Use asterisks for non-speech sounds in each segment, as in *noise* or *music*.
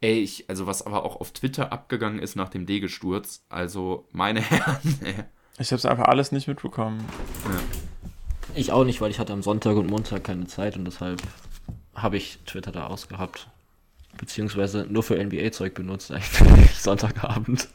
Ey, ich, also was aber auch auf Twitter abgegangen ist nach dem D-Gesturz, also meine *laughs* Herren. Ey. Ich habe es einfach alles nicht mitbekommen. Ja. Ich auch nicht, weil ich hatte am Sonntag und Montag keine Zeit und deshalb habe ich Twitter da ausgehabt. Beziehungsweise nur für NBA-Zeug benutzt, eigentlich *laughs* Sonntagabend.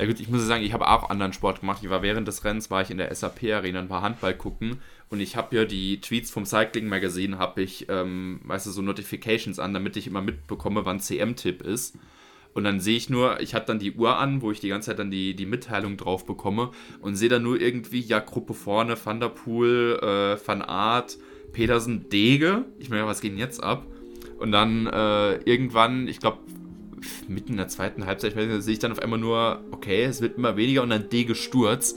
Ja gut, ich muss sagen, ich habe auch anderen Sport gemacht. Ich war während des Rennens, war ich in der SAP-Arena und war Handball gucken. Und ich habe ja die Tweets vom Cycling Magazine, habe ich, ähm, weißt du, so Notifications an, damit ich immer mitbekomme, wann CM-Tipp ist. Und dann sehe ich nur, ich hatte dann die Uhr an, wo ich die ganze Zeit dann die, die Mitteilung drauf bekomme und sehe dann nur irgendwie, ja, Gruppe vorne, Van der Poel, äh, Van Aert, Petersen, Dege. Ich meine, was geht denn jetzt ab? Und dann äh, irgendwann, ich glaube, mitten in der zweiten Halbzeit, sehe ich dann auf einmal nur, okay, es wird immer weniger und dann Dege Sturz.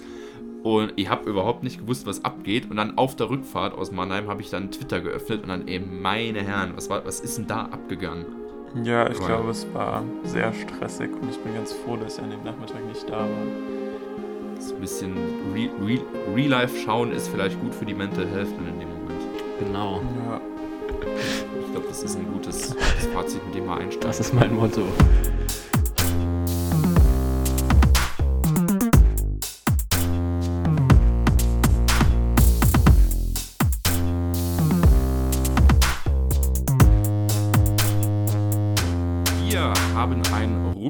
Und ich habe überhaupt nicht gewusst, was abgeht. Und dann auf der Rückfahrt aus Mannheim habe ich dann Twitter geöffnet und dann eben, meine Herren, was, war, was ist denn da abgegangen? Ja, ich glaube, es war sehr stressig und ich bin ganz froh, dass ich an dem Nachmittag nicht da war. So ein bisschen Real-Life Real schauen ist vielleicht gut für die Mental Health in dem Moment. Genau. Ja. Ich glaube, das ist ein gutes, gutes *laughs* Fazit, mit dem wir einsteigen. Das ist mein Motto.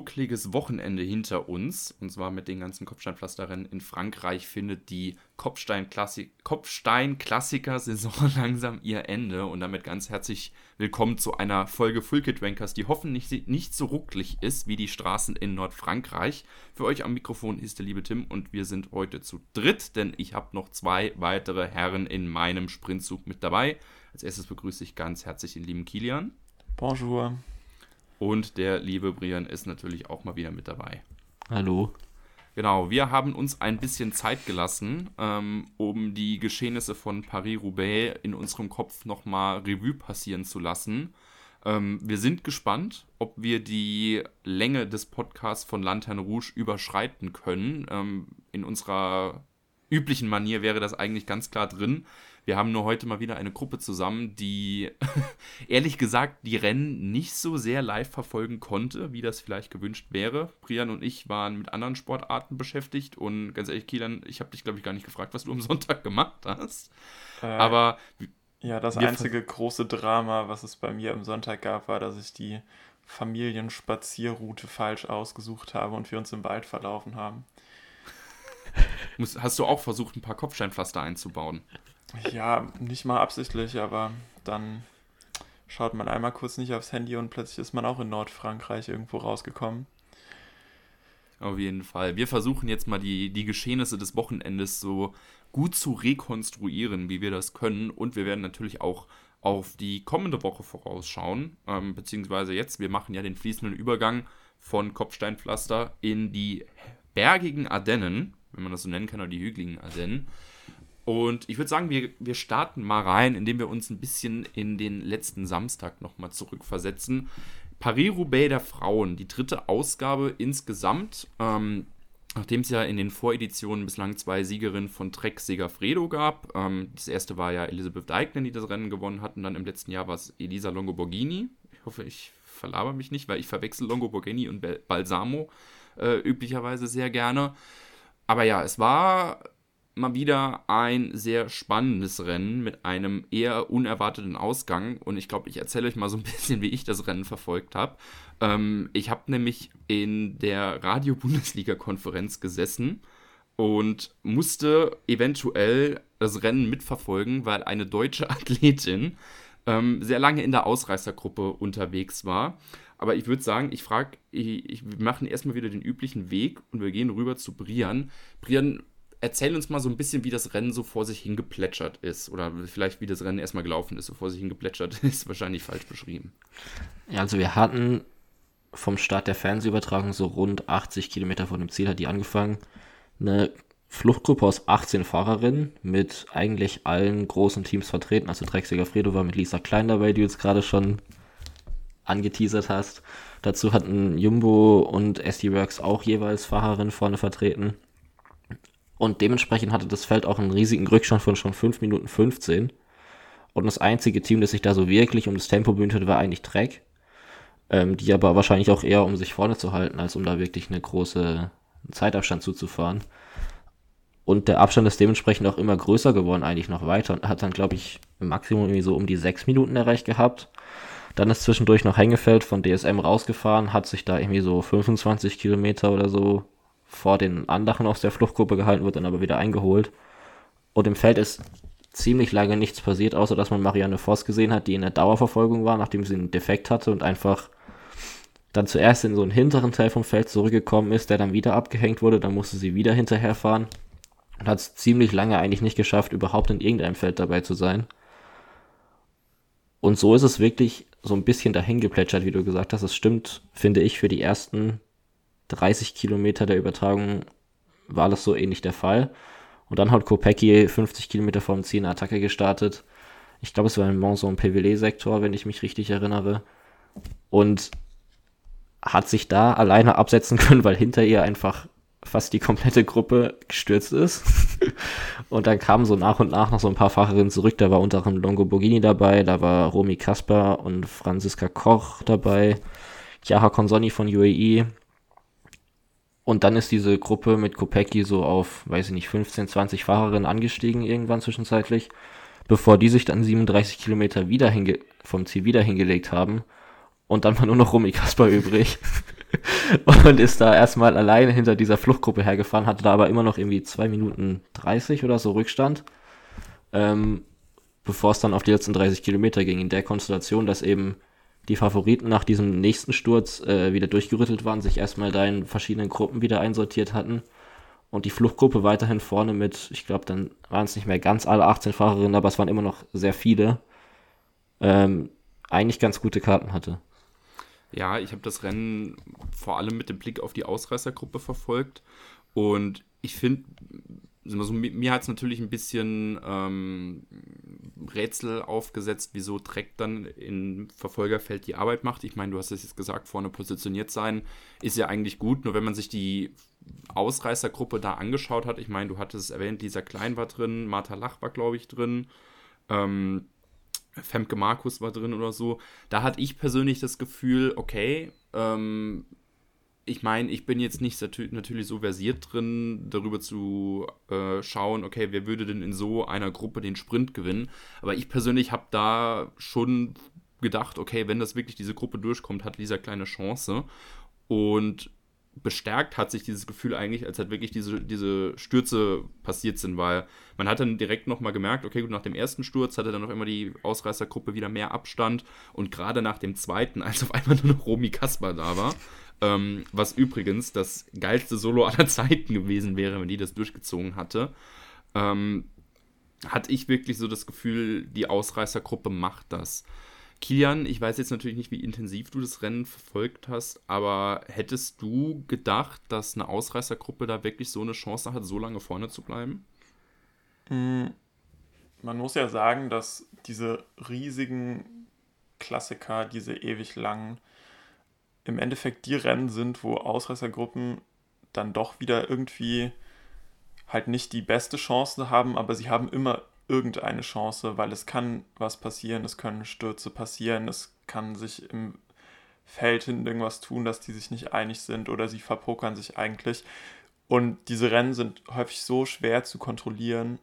Ruckliges Wochenende hinter uns. Und zwar mit den ganzen Kopfsteinpflasterrennen in Frankreich findet die Kopfstein-Klassiker-Saison *laughs* langsam ihr Ende. Und damit ganz herzlich willkommen zu einer Folge Full Kit Rankers, die hoffentlich nicht so rucklig ist wie die Straßen in Nordfrankreich. Für euch am Mikrofon ist der liebe Tim und wir sind heute zu dritt, denn ich habe noch zwei weitere Herren in meinem Sprintzug mit dabei. Als erstes begrüße ich ganz herzlich den lieben Kilian. Bonjour. Und der liebe Brian ist natürlich auch mal wieder mit dabei. Hallo. Genau, wir haben uns ein bisschen Zeit gelassen, ähm, um die Geschehnisse von Paris-Roubaix in unserem Kopf nochmal Revue passieren zu lassen. Ähm, wir sind gespannt, ob wir die Länge des Podcasts von Lantern Rouge überschreiten können. Ähm, in unserer üblichen Manier wäre das eigentlich ganz klar drin. Wir haben nur heute mal wieder eine Gruppe zusammen, die *laughs* ehrlich gesagt die Rennen nicht so sehr live verfolgen konnte, wie das vielleicht gewünscht wäre. Brian und ich waren mit anderen Sportarten beschäftigt und ganz ehrlich, Kielan, ich habe dich, glaube ich, gar nicht gefragt, was du am *laughs* Sonntag gemacht hast. Äh, Aber. Ja, das einzige große Drama, was es bei mir am Sonntag gab, war, dass ich die Familienspazierroute falsch ausgesucht habe und wir uns im Wald verlaufen haben. Hast du auch versucht, ein paar Kopfsteinpflaster einzubauen? *laughs* Ja, nicht mal absichtlich, aber dann schaut man einmal kurz nicht aufs Handy und plötzlich ist man auch in Nordfrankreich irgendwo rausgekommen. Auf jeden Fall. Wir versuchen jetzt mal die, die Geschehnisse des Wochenendes so gut zu rekonstruieren, wie wir das können. Und wir werden natürlich auch auf die kommende Woche vorausschauen. Ähm, beziehungsweise jetzt, wir machen ja den fließenden Übergang von Kopfsteinpflaster in die bergigen Ardennen, wenn man das so nennen kann, oder die hügeligen Ardennen. Und ich würde sagen, wir, wir starten mal rein, indem wir uns ein bisschen in den letzten Samstag nochmal zurückversetzen. Paris-Roubaix der Frauen, die dritte Ausgabe insgesamt. Ähm, Nachdem es ja in den Voreditionen bislang zwei Siegerinnen von Trek Segafredo gab. Ähm, das erste war ja Elisabeth Deignan, die das Rennen gewonnen hat. Und dann im letzten Jahr war es Elisa Longoborghini. Ich hoffe, ich verlaber mich nicht, weil ich verwechsel Longoborghini und Balsamo äh, üblicherweise sehr gerne. Aber ja, es war mal wieder ein sehr spannendes Rennen mit einem eher unerwarteten Ausgang. Und ich glaube, ich erzähle euch mal so ein *laughs* bisschen, wie ich das Rennen verfolgt habe. Ähm, ich habe nämlich in der Radio-Bundesliga-Konferenz gesessen und musste eventuell das Rennen mitverfolgen, weil eine deutsche *laughs* Athletin ähm, sehr lange in der Ausreißergruppe unterwegs war. Aber ich würde sagen, ich frage, ich, ich, wir machen erstmal wieder den üblichen Weg und wir gehen rüber zu Brian. Brian, erzähl uns mal so ein bisschen, wie das Rennen so vor sich hingeplätschert ist. Oder vielleicht, wie das Rennen erstmal gelaufen ist, so vor sich hingeplätschert *laughs* ist, wahrscheinlich falsch beschrieben. Ja, also wir hatten vom Start der Fernsehübertragung so rund 80 Kilometer vor dem Ziel hat die angefangen. Eine Fluchtgruppe aus 18 Fahrerinnen mit eigentlich allen großen Teams vertreten. Also Drecksiger Fredo war mit Lisa Klein dabei, die du jetzt gerade schon angeteasert hast. Dazu hatten Jumbo und SD Works auch jeweils Fahrerinnen vorne vertreten. Und dementsprechend hatte das Feld auch einen riesigen Rückstand von schon 5 Minuten 15. Und das einzige Team, das sich da so wirklich um das Tempo bemüht hat, war eigentlich Trek. ähm, die aber wahrscheinlich auch eher, um sich vorne zu halten, als um da wirklich eine große Zeitabstand zuzufahren. Und der Abstand ist dementsprechend auch immer größer geworden, eigentlich noch weiter. Und hat dann, glaube ich, im Maximum irgendwie so um die sechs Minuten erreicht gehabt. Dann ist zwischendurch noch Hengefeld von DSM rausgefahren, hat sich da irgendwie so 25 Kilometer oder so vor den anderen aus der Fluchtgruppe gehalten, wird dann aber wieder eingeholt. Und im Feld ist ziemlich lange nichts passiert, außer dass man Marianne Voss gesehen hat, die in der Dauerverfolgung war, nachdem sie einen Defekt hatte und einfach dann zuerst in so einen hinteren Teil vom Feld zurückgekommen ist, der dann wieder abgehängt wurde, dann musste sie wieder hinterherfahren und hat es ziemlich lange eigentlich nicht geschafft, überhaupt in irgendeinem Feld dabei zu sein. Und so ist es wirklich so ein bisschen dahin geplätschert, wie du gesagt hast. Es stimmt, finde ich, für die ersten 30 Kilometer der Übertragung war das so ähnlich der Fall. Und dann hat Kopecki 50 Kilometer vom Ziel eine Attacke gestartet. Ich glaube, es war im Monson PWL-Sektor, wenn ich mich richtig erinnere. Und hat sich da alleine absetzen *laughs* können, weil hinter ihr einfach fast die komplette Gruppe gestürzt ist. *laughs* und dann kamen so nach und nach noch so ein paar Fahrerinnen zurück. Da war unter anderem Longo Borghini dabei, da war Romy Kasper und Franziska Koch dabei, Chiara Consoni von UAE. Und dann ist diese Gruppe mit Kopecki so auf, weiß ich nicht, 15, 20 Fahrerinnen angestiegen irgendwann zwischenzeitlich, bevor die sich dann 37 Kilometer wieder hinge vom Ziel wieder hingelegt haben und dann war nur noch Romy Kasper übrig. *laughs* und ist da erstmal alleine hinter dieser Fluchtgruppe hergefahren, hatte da aber immer noch irgendwie 2 Minuten 30 oder so Rückstand. Ähm, bevor es dann auf die letzten 30 Kilometer ging, in der Konstellation, dass eben die Favoriten nach diesem nächsten Sturz äh, wieder durchgerüttelt waren, sich erstmal da in verschiedenen Gruppen wieder einsortiert hatten und die Fluchtgruppe weiterhin vorne mit, ich glaube, dann waren es nicht mehr ganz alle 18 Fahrerinnen, aber es waren immer noch sehr viele, ähm, eigentlich ganz gute Karten hatte. Ja, ich habe das Rennen vor allem mit dem Blick auf die Ausreißergruppe verfolgt. Und ich finde, also mir hat es natürlich ein bisschen ähm, Rätsel aufgesetzt, wieso Trek dann im Verfolgerfeld die Arbeit macht. Ich meine, du hast es jetzt gesagt, vorne positioniert sein ist ja eigentlich gut, nur wenn man sich die Ausreißergruppe da angeschaut hat, ich meine, du hattest es erwähnt, Lisa Klein war drin, Martha Lach war, glaube ich, drin. Ähm, Femke Markus war drin oder so. Da hatte ich persönlich das Gefühl, okay, ähm, ich meine, ich bin jetzt nicht natürlich so versiert drin, darüber zu äh, schauen, okay, wer würde denn in so einer Gruppe den Sprint gewinnen. Aber ich persönlich habe da schon gedacht, okay, wenn das wirklich diese Gruppe durchkommt, hat Lisa kleine Chance. Und bestärkt hat sich dieses Gefühl eigentlich, als halt wirklich diese, diese Stürze passiert sind, weil man hat dann direkt nochmal gemerkt, okay, gut, nach dem ersten Sturz hatte dann noch immer die Ausreißergruppe wieder mehr Abstand und gerade nach dem zweiten, *laughs* als auf einmal nur noch Romy Kasper da war, ähm, was übrigens das geilste Solo aller *laughs* Zeiten gewesen wäre, wenn die das durchgezogen hatte, ähm, hatte ich wirklich so das Gefühl, die Ausreißergruppe macht das. Kilian, ich weiß jetzt natürlich nicht, wie intensiv du das Rennen verfolgt hast, aber hättest du gedacht, dass eine Ausreißergruppe da wirklich so eine Chance hat, so lange vorne zu bleiben? Mm, man muss ja sagen, dass diese riesigen Klassiker, diese ewig langen, im Endeffekt die Rennen sind, wo Ausreißergruppen dann doch wieder irgendwie halt nicht die beste Chance haben, aber sie haben immer irgendeine Chance, weil es kann was passieren, es können Stürze passieren, es kann sich im Feld hin irgendwas tun, dass die sich nicht einig sind oder sie verpokern sich eigentlich. Und diese Rennen sind häufig so schwer zu kontrollieren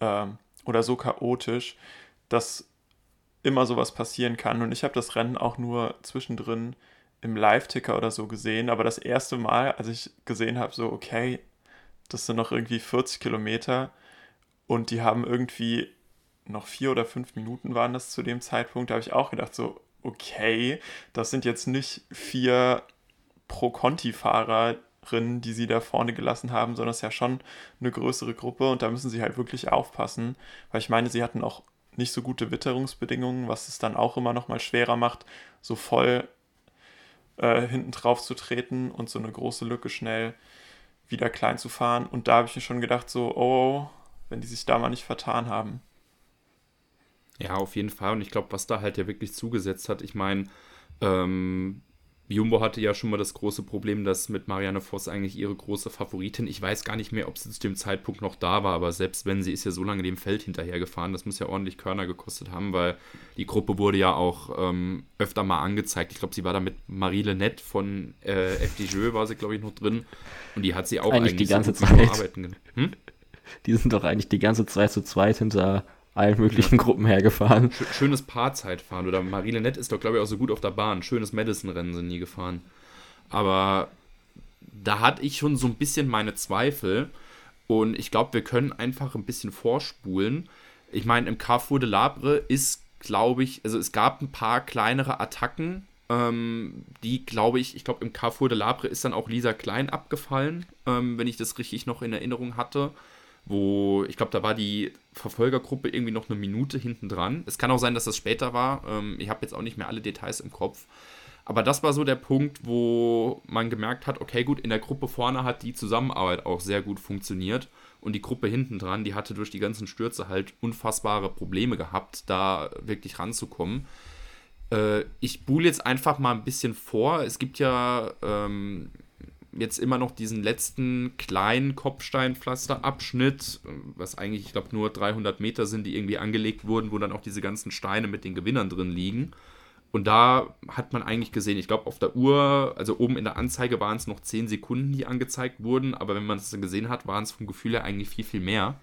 äh, oder so chaotisch, dass immer sowas passieren kann. Und ich habe das Rennen auch nur zwischendrin im Live-Ticker oder so gesehen. Aber das erste Mal, als ich gesehen habe, so, okay, das sind noch irgendwie 40 Kilometer, und die haben irgendwie noch vier oder fünf Minuten waren das zu dem Zeitpunkt. Da habe ich auch gedacht, so, okay, das sind jetzt nicht vier Pro-Conti-Fahrerinnen, die sie da vorne gelassen haben, sondern es ist ja schon eine größere Gruppe und da müssen sie halt wirklich aufpassen, weil ich meine, sie hatten auch nicht so gute Witterungsbedingungen, was es dann auch immer noch mal schwerer macht, so voll äh, hinten drauf zu treten und so eine große Lücke schnell wieder klein zu fahren. Und da habe ich mir schon gedacht, so, oh, wenn die sich da mal nicht vertan haben. Ja, auf jeden Fall. Und ich glaube, was da halt ja wirklich zugesetzt hat, ich meine, ähm, Jumbo hatte ja schon mal das große Problem, dass mit Marianne Voss eigentlich ihre große Favoritin, ich weiß gar nicht mehr, ob sie zu dem Zeitpunkt noch da war, aber selbst wenn sie ist ja so lange dem Feld hinterhergefahren, das muss ja ordentlich Körner gekostet haben, weil die Gruppe wurde ja auch ähm, öfter mal angezeigt. Ich glaube, sie war da mit Marie Lenette von äh, FDJ, war sie, glaube ich, noch drin. Und die hat sie auch eigentlich, eigentlich die ganze so Zeit. Hm? Die sind doch eigentlich die ganze Zeit zu zweit hinter allen möglichen. Gruppen hergefahren. Schönes Paarzeitfahren. Oder Marie Nett ist doch, glaube ich, auch so gut auf der Bahn. Schönes Madison-Rennen sind nie gefahren. Aber da hatte ich schon so ein bisschen meine Zweifel. Und ich glaube, wir können einfach ein bisschen vorspulen. Ich meine, im Carrefour de Labre ist, glaube ich, also es gab ein paar kleinere Attacken, ähm, die, glaube ich, ich glaube, im Carrefour de Labre ist dann auch Lisa Klein abgefallen, ähm, wenn ich das richtig noch in Erinnerung hatte wo ich glaube, da war die Verfolgergruppe irgendwie noch eine Minute hinten dran. Es kann auch sein, dass das später war. Ähm, ich habe jetzt auch nicht mehr alle Details im Kopf. Aber das war so der Punkt, wo man gemerkt hat, okay, gut, in der Gruppe vorne hat die Zusammenarbeit auch sehr gut funktioniert. Und die Gruppe hinten dran, die hatte durch die ganzen Stürze halt unfassbare Probleme gehabt, da wirklich ranzukommen. Äh, ich buhle jetzt einfach mal ein bisschen vor. Es gibt ja ähm, jetzt immer noch diesen letzten kleinen Kopfsteinpflasterabschnitt, was eigentlich, ich glaube, nur 300 Meter sind, die irgendwie angelegt wurden, wo dann auch diese ganzen Steine mit den Gewinnern drin liegen. Und da hat man eigentlich gesehen, ich glaube, auf der Uhr, also oben in der Anzeige waren es noch 10 Sekunden, die angezeigt wurden, aber wenn man es dann gesehen hat, waren es vom Gefühl her eigentlich viel, viel mehr.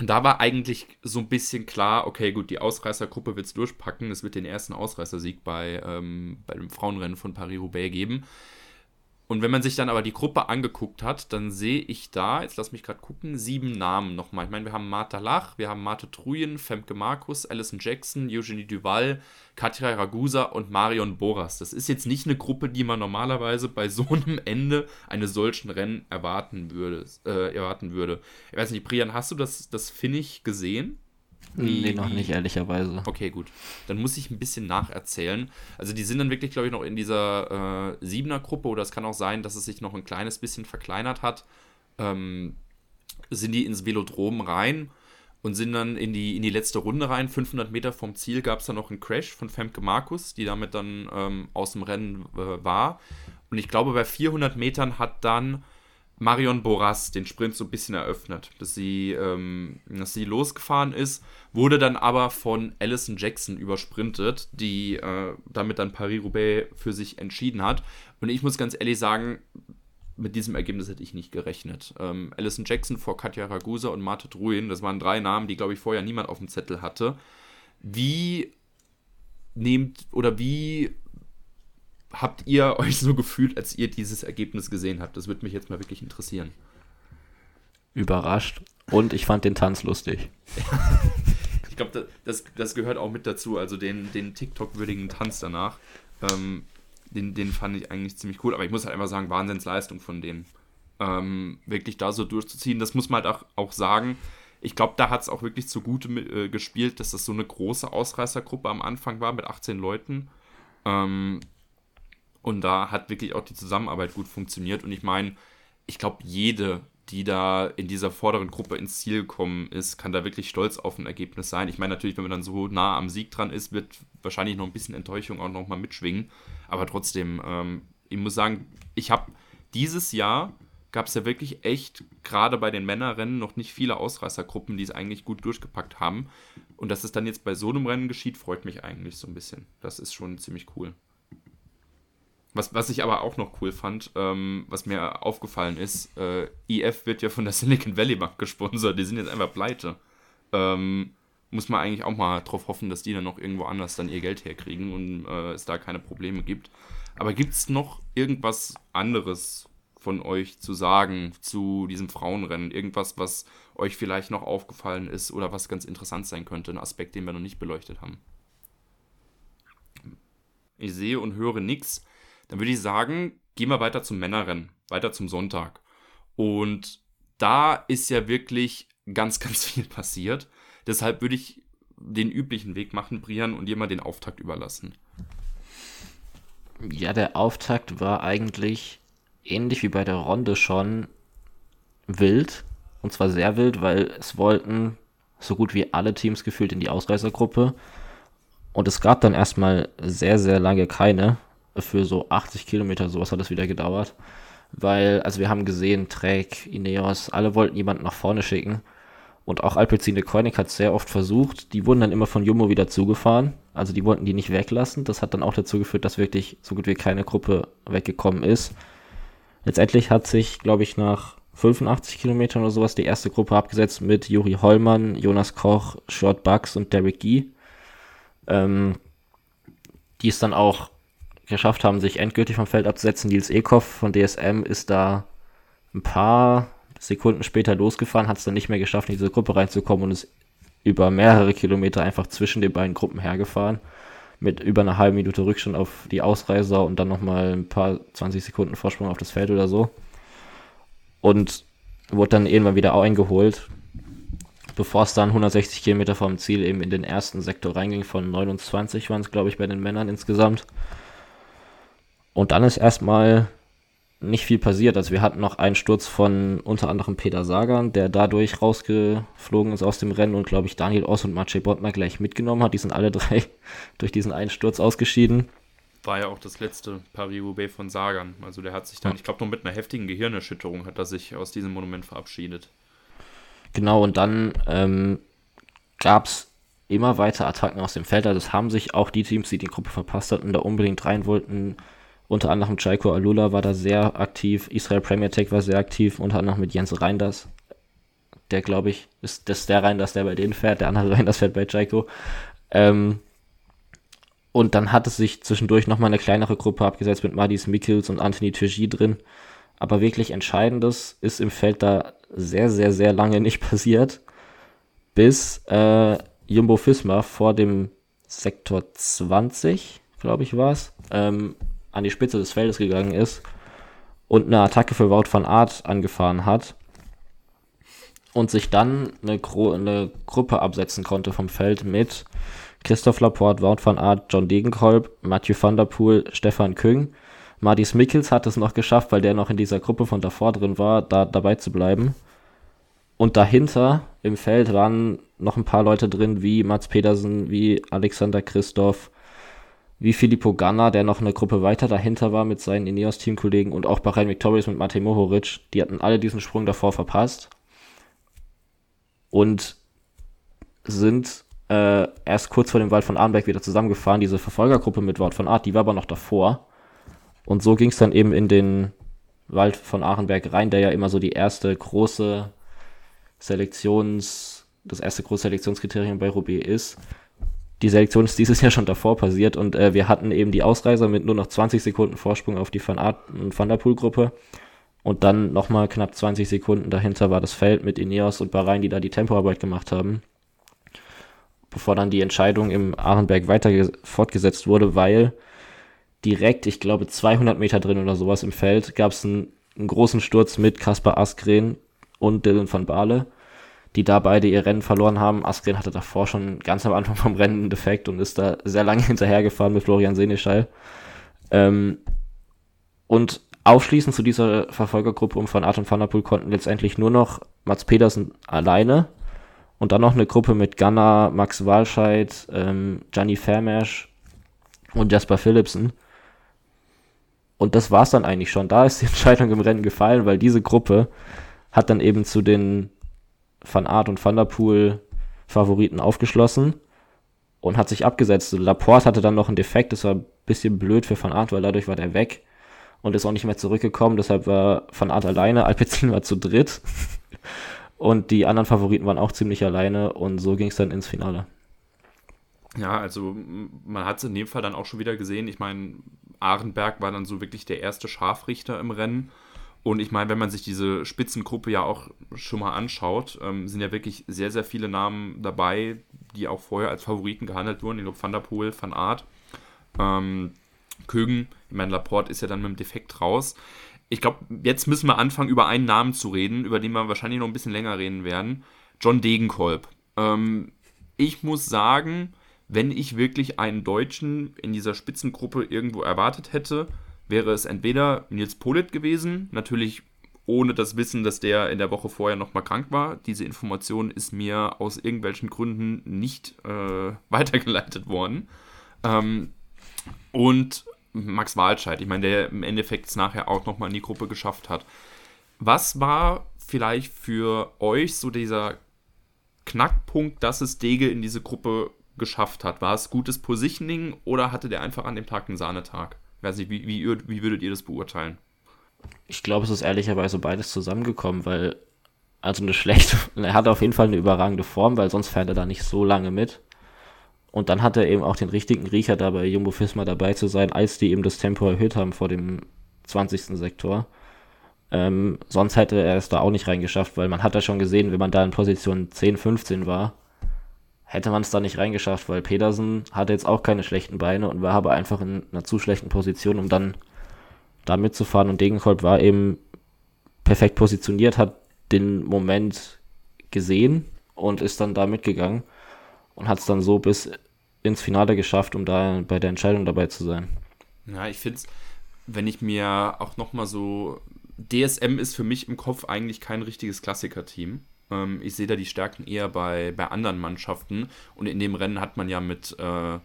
Und da war eigentlich so ein bisschen klar, okay, gut, die Ausreißergruppe wird es durchpacken. Es wird den ersten Ausreißersieg bei, ähm, bei dem Frauenrennen von Paris-Roubaix geben. Und wenn man sich dann aber die Gruppe angeguckt hat, dann sehe ich da, jetzt lass mich gerade gucken, sieben Namen nochmal. Ich meine, wir haben Martha Lach, wir haben Marte Trujen, Femke Markus, Alison Jackson, Eugenie Duval, Katja Ragusa und Marion Boras. Das ist jetzt nicht eine Gruppe, die man normalerweise bei so einem Ende eines solchen Rennen erwarten würde. Äh, erwarten würde. Ich weiß nicht, Brian, hast du das, das Finnig gesehen? Nee, noch nicht, ehrlicherweise. Okay, gut. Dann muss ich ein bisschen nacherzählen. Also die sind dann wirklich, glaube ich, noch in dieser äh, Siebener-Gruppe oder es kann auch sein, dass es sich noch ein kleines bisschen verkleinert hat. Ähm, sind die ins Velodrom rein und sind dann in die, in die letzte Runde rein. 500 Meter vom Ziel gab es dann noch einen Crash von Femke Markus, die damit dann ähm, aus dem Rennen äh, war. Und ich glaube, bei 400 Metern hat dann Marion Boras den Sprint so ein bisschen eröffnet, dass sie, ähm, dass sie losgefahren ist, wurde dann aber von Alison Jackson übersprintet, die äh, damit dann Paris-Roubaix für sich entschieden hat. Und ich muss ganz ehrlich sagen, mit diesem Ergebnis hätte ich nicht gerechnet. Ähm, Alison Jackson vor Katja Ragusa und Marte Druin, das waren drei Namen, die, glaube ich, vorher niemand auf dem Zettel hatte. Wie nehmt oder wie habt ihr *laughs* euch so gefühlt, als ihr dieses Ergebnis gesehen habt? Das würde mich jetzt mal wirklich interessieren. Überrascht. Und ich fand den Tanz lustig. *laughs* ich glaube, das, das gehört auch mit dazu. Also den, den TikTok-würdigen Tanz danach. Ähm, den, den fand ich eigentlich ziemlich cool. Aber ich muss halt einfach sagen, Wahnsinnsleistung von denen. Ähm, wirklich da so durchzuziehen. Das muss man halt auch, auch sagen. Ich glaube, da hat es auch wirklich zugute äh, gespielt, dass das so eine große Ausreißergruppe am Anfang war mit 18 Leuten. Ähm, und da hat wirklich auch die Zusammenarbeit gut funktioniert. Und ich meine, ich glaube, jede, die da in dieser vorderen Gruppe ins Ziel gekommen ist, kann da wirklich stolz auf ein Ergebnis sein. Ich meine, natürlich, wenn man dann so nah am Sieg dran ist, wird wahrscheinlich noch ein bisschen Enttäuschung auch nochmal mitschwingen. Aber trotzdem, ähm, ich muss sagen, ich habe dieses Jahr gab es ja wirklich echt, gerade bei den Männerrennen, noch nicht viele Ausreißergruppen, die es eigentlich gut durchgepackt haben. Und dass es dann jetzt bei so einem Rennen geschieht, freut mich eigentlich so ein bisschen. Das ist schon ziemlich cool. Was, was ich aber auch noch cool fand, ähm, was mir aufgefallen ist, äh, IF wird ja von der *laughs* Silicon Valley Bank gesponsert, die sind jetzt einfach pleite. Ähm, muss man eigentlich auch mal drauf hoffen, dass die dann noch irgendwo anders dann ihr Geld herkriegen und äh, es da keine Probleme gibt. Aber gibt es noch irgendwas anderes von euch zu sagen zu diesem Frauenrennen? Irgendwas, was euch vielleicht noch aufgefallen ist oder was ganz interessant sein könnte, ein Aspekt, den wir noch nicht beleuchtet haben? Ich sehe und höre nichts. Dann würde ich sagen, gehen wir weiter zum Männerrennen, weiter zum Sonntag. Und da ist ja wirklich ganz, *laughs* ganz viel passiert. Deshalb würde ich den üblichen Weg machen, Brian, und dir mal den Auftakt überlassen. Ja, der Auftakt war eigentlich ähnlich wie bei der Runde schon wild. Und zwar sehr wild, weil es wollten so gut wie alle Teams gefühlt in die Ausreißergruppe. Und es gab dann erstmal sehr, sehr lange keine für so 80 Kilometer, sowas hat es wieder gedauert. Weil, also wir haben gesehen, Trek, Ineos, alle wollten jemanden nach vorne schicken. Und auch Alpecin Koenig hat sehr oft versucht. Die wurden dann immer von Jumbo wieder zugefahren. Also die wollten die nicht weglassen. Das hat dann auch dazu geführt, dass wirklich so gut wie keine Gruppe weggekommen ist. Letztendlich hat sich, glaube ich, nach 85 Kilometern oder sowas die erste Gruppe abgesetzt mit Juri Hollmann, Jonas Koch, Short Bucks und Derek Gee. Ähm, die es dann auch geschafft haben, sich endgültig vom Feld abzusetzen. Nils Ekoff von DSM ist da ein paar Sekunden später losgefahren, hat es dann nicht mehr geschafft, in diese Gruppe reinzukommen und ist über mehrere Kilometer einfach zwischen den beiden Gruppen hergefahren. Mit über einer halben Minute Rückstand auf die Ausreißer und dann nochmal ein paar 20 Sekunden Vorsprung auf das Feld oder so. Und wurde dann irgendwann wieder eingeholt, bevor es dann 160 Kilometer vom Ziel eben in den ersten Sektor reinging. Von 29 waren es, glaube ich, bei den Männern insgesamt. Und dann ist erstmal nicht viel passiert. Also wir hatten noch einen Sturz von unter anderem Peter Sagan, der dadurch rausgeflogen ist aus dem Rennen und glaube ich Daniel Oss und Maciej Bottner gleich mitgenommen hat. Die sind alle *laughs* drei durch diesen einen Sturz ausgeschieden. War ja auch das letzte Paris-Roubaix von Sagan. Also der hat sich dann, ich glaube, noch mit einer heftigen Gehirnerschütterung hat er sich aus diesem Monument verabschiedet. Genau, und dann ähm, gab es immer weiter Attacken aus dem Feld. Also es haben sich auch die Teams, die die Gruppe verpasst hatten, da unbedingt rein wollten, unter anderem Chaiko Alula war da sehr aktiv, Israel Premier Tech war sehr aktiv, unter anderem mit Jens Reinders. Der, glaube ich, ist das der Reinders, der bei denen fährt, der andere *laughs* Reinders fährt bei Chaiko. Ähm, und dann hat es sich zwischendurch nochmal eine kleinere Gruppe abgesetzt mit Madis Mikkels und Anthony Turgi drin. Aber wirklich Entscheidendes ist im Feld da sehr, sehr, sehr lange nicht *laughs* passiert, bis äh, Jumbo Fisma vor dem Sektor 20, glaube ich, war es, ähm, an die Spitze des Feldes gegangen ist und eine Attacke für Wout van Art angefahren hat und sich dann eine, Gro eine Gruppe absetzen konnte vom Feld mit Christoph Laporte, Wout van Art, John Degenkolb, Mathieu van der Poel, Stefan Küng. Martis Mikkels hat es noch geschafft, weil der noch in dieser Gruppe von davor drin war, da dabei zu bleiben. Und dahinter im Feld waren noch ein paar Leute drin, wie Mats Pedersen, wie Alexander Christoph, wie Filippo Ganna, der noch eine Gruppe weiter dahinter war mit seinen Ineos-Teamkollegen und auch Bahrain Victorious mit Matej Mohoric. Die hatten alle diesen Sprung davor verpasst und sind äh, erst kurz vor dem Wald von Arnberg wieder zusammengefahren. Diese Verfolgergruppe mit Wald von Art, die war aber noch davor. Und so ging es dann eben in den Wald von Arenberg rein, der ja immer so die erste große Selektions, das erste große Selektionskriterium bei Roubaix ist die Selektion ist dieses *laughs* Jahr schon davor passiert und äh, wir hatten eben die Ausreißer mit nur noch 20 Sekunden Vorsprung auf die Van Art und Van der Poel Gruppe und dann nochmal knapp 20 Sekunden dahinter war das Feld mit Ineos und Bahrain, die da die Tempoarbeit gemacht haben, bevor dann die Entscheidung im Ahrenberg weiter fortgesetzt wurde, weil direkt, ich glaube 200 Meter drin oder sowas im Feld, gab es einen, einen großen Sturz mit Kaspar Askren und Dylan van Baale die da beide ihr Rennen verloren haben. Askren hatte davor schon ganz am Anfang vom Rennen einen Defekt und ist da sehr lange *laughs* hinterhergefahren mit Florian Seneschall. Ähm, und aufschließend zu dieser Verfolgergruppe um von Artem van der Poel konnten letztendlich nur noch Mats Pedersen alleine und dann noch eine Gruppe mit Ganna, Max Walscheid, ähm, Gianni Vermeersch und Jasper Philipsen. Und das war's dann eigentlich schon. Da ist die *laughs* Entscheidung im Rennen gefallen, weil diese Gruppe hat dann eben zu den Van Aert und Van der Poel Favoriten aufgeschlossen und hat sich abgesetzt. Laporte hatte dann noch einen Defekt, das war ein bisschen blöd für Van Aert, weil dadurch war der weg und ist auch nicht mehr zurückgekommen. Deshalb war Van Aert alleine, *laughs* Alpecin war zu dritt und die anderen Favoriten waren auch ziemlich alleine und so ging es dann ins Finale. Ja, also man hat es in dem Fall dann auch schon wieder gesehen. Ich meine, Ahrenberg war dann so wirklich der erste Scharfrichter im Rennen und ich meine, wenn man sich diese Spitzengruppe ja auch schon mal anschaut, ähm, sind ja wirklich sehr, sehr viele Namen dabei, die auch vorher als Favoriten gehandelt wurden. Ich glaube, Van der Poel, Van Art, ähm, Kögen. Ich meine, Laporte ist ja dann mit dem Defekt raus. Ich glaube, jetzt müssen wir anfangen, über einen Namen zu reden, über den wir wahrscheinlich noch ein bisschen länger reden werden. John Degenkolb. Ähm, ich muss sagen, wenn ich wirklich einen Deutschen in dieser Spitzengruppe irgendwo erwartet hätte, wäre es entweder Nils Polit gewesen, natürlich ohne das Wissen, dass der in der Woche vorher nochmal krank war. Diese Information ist mir aus irgendwelchen Gründen nicht äh, *laughs* weitergeleitet worden. Ähm, und Max Walscheid, ich meine, der im Endeffekt es nachher auch nochmal in die Gruppe geschafft hat. Was war vielleicht für euch so dieser Knackpunkt, dass es Dege in diese Gruppe geschafft hat? War es gutes Positioning oder hatte der einfach an dem Tag einen Sahnetag? Weiß nicht, wie, wie, wie würdet ihr das beurteilen? Ich glaube, es ist ehrlicherweise beides zusammengekommen, weil also eine schlechte, *laughs* er hat auf jeden Fall eine überragende Form, weil sonst fährt er da nicht so lange mit. Und dann hat er eben auch den richtigen Riecher da bei Jumbo Fisma dabei zu sein, als die eben das Tempo erhöht haben vor dem 20. Sektor. Ähm, sonst hätte er es da auch nicht reingeschafft, weil man hat ja schon gesehen, wenn man da in Position 10, 15 war, hätte man es da nicht reingeschafft, weil Pedersen hatte jetzt auch keine schlechten Beine und war aber einfach in einer zu schlechten Position, um dann da mitzufahren. Und Degenkolb war eben perfekt positioniert, hat den Moment gesehen und ist dann da mitgegangen und hat es dann so bis ins Finale geschafft, um da bei der Entscheidung dabei zu sein. Ja, ich finde es, wenn ich mir auch nochmal so. DSM ist für mich im Kopf eigentlich kein richtiges Klassiker-Team. Ähm, ich sehe da die Stärken eher bei, bei anderen Mannschaften. Und in dem Rennen hat man ja mit äh,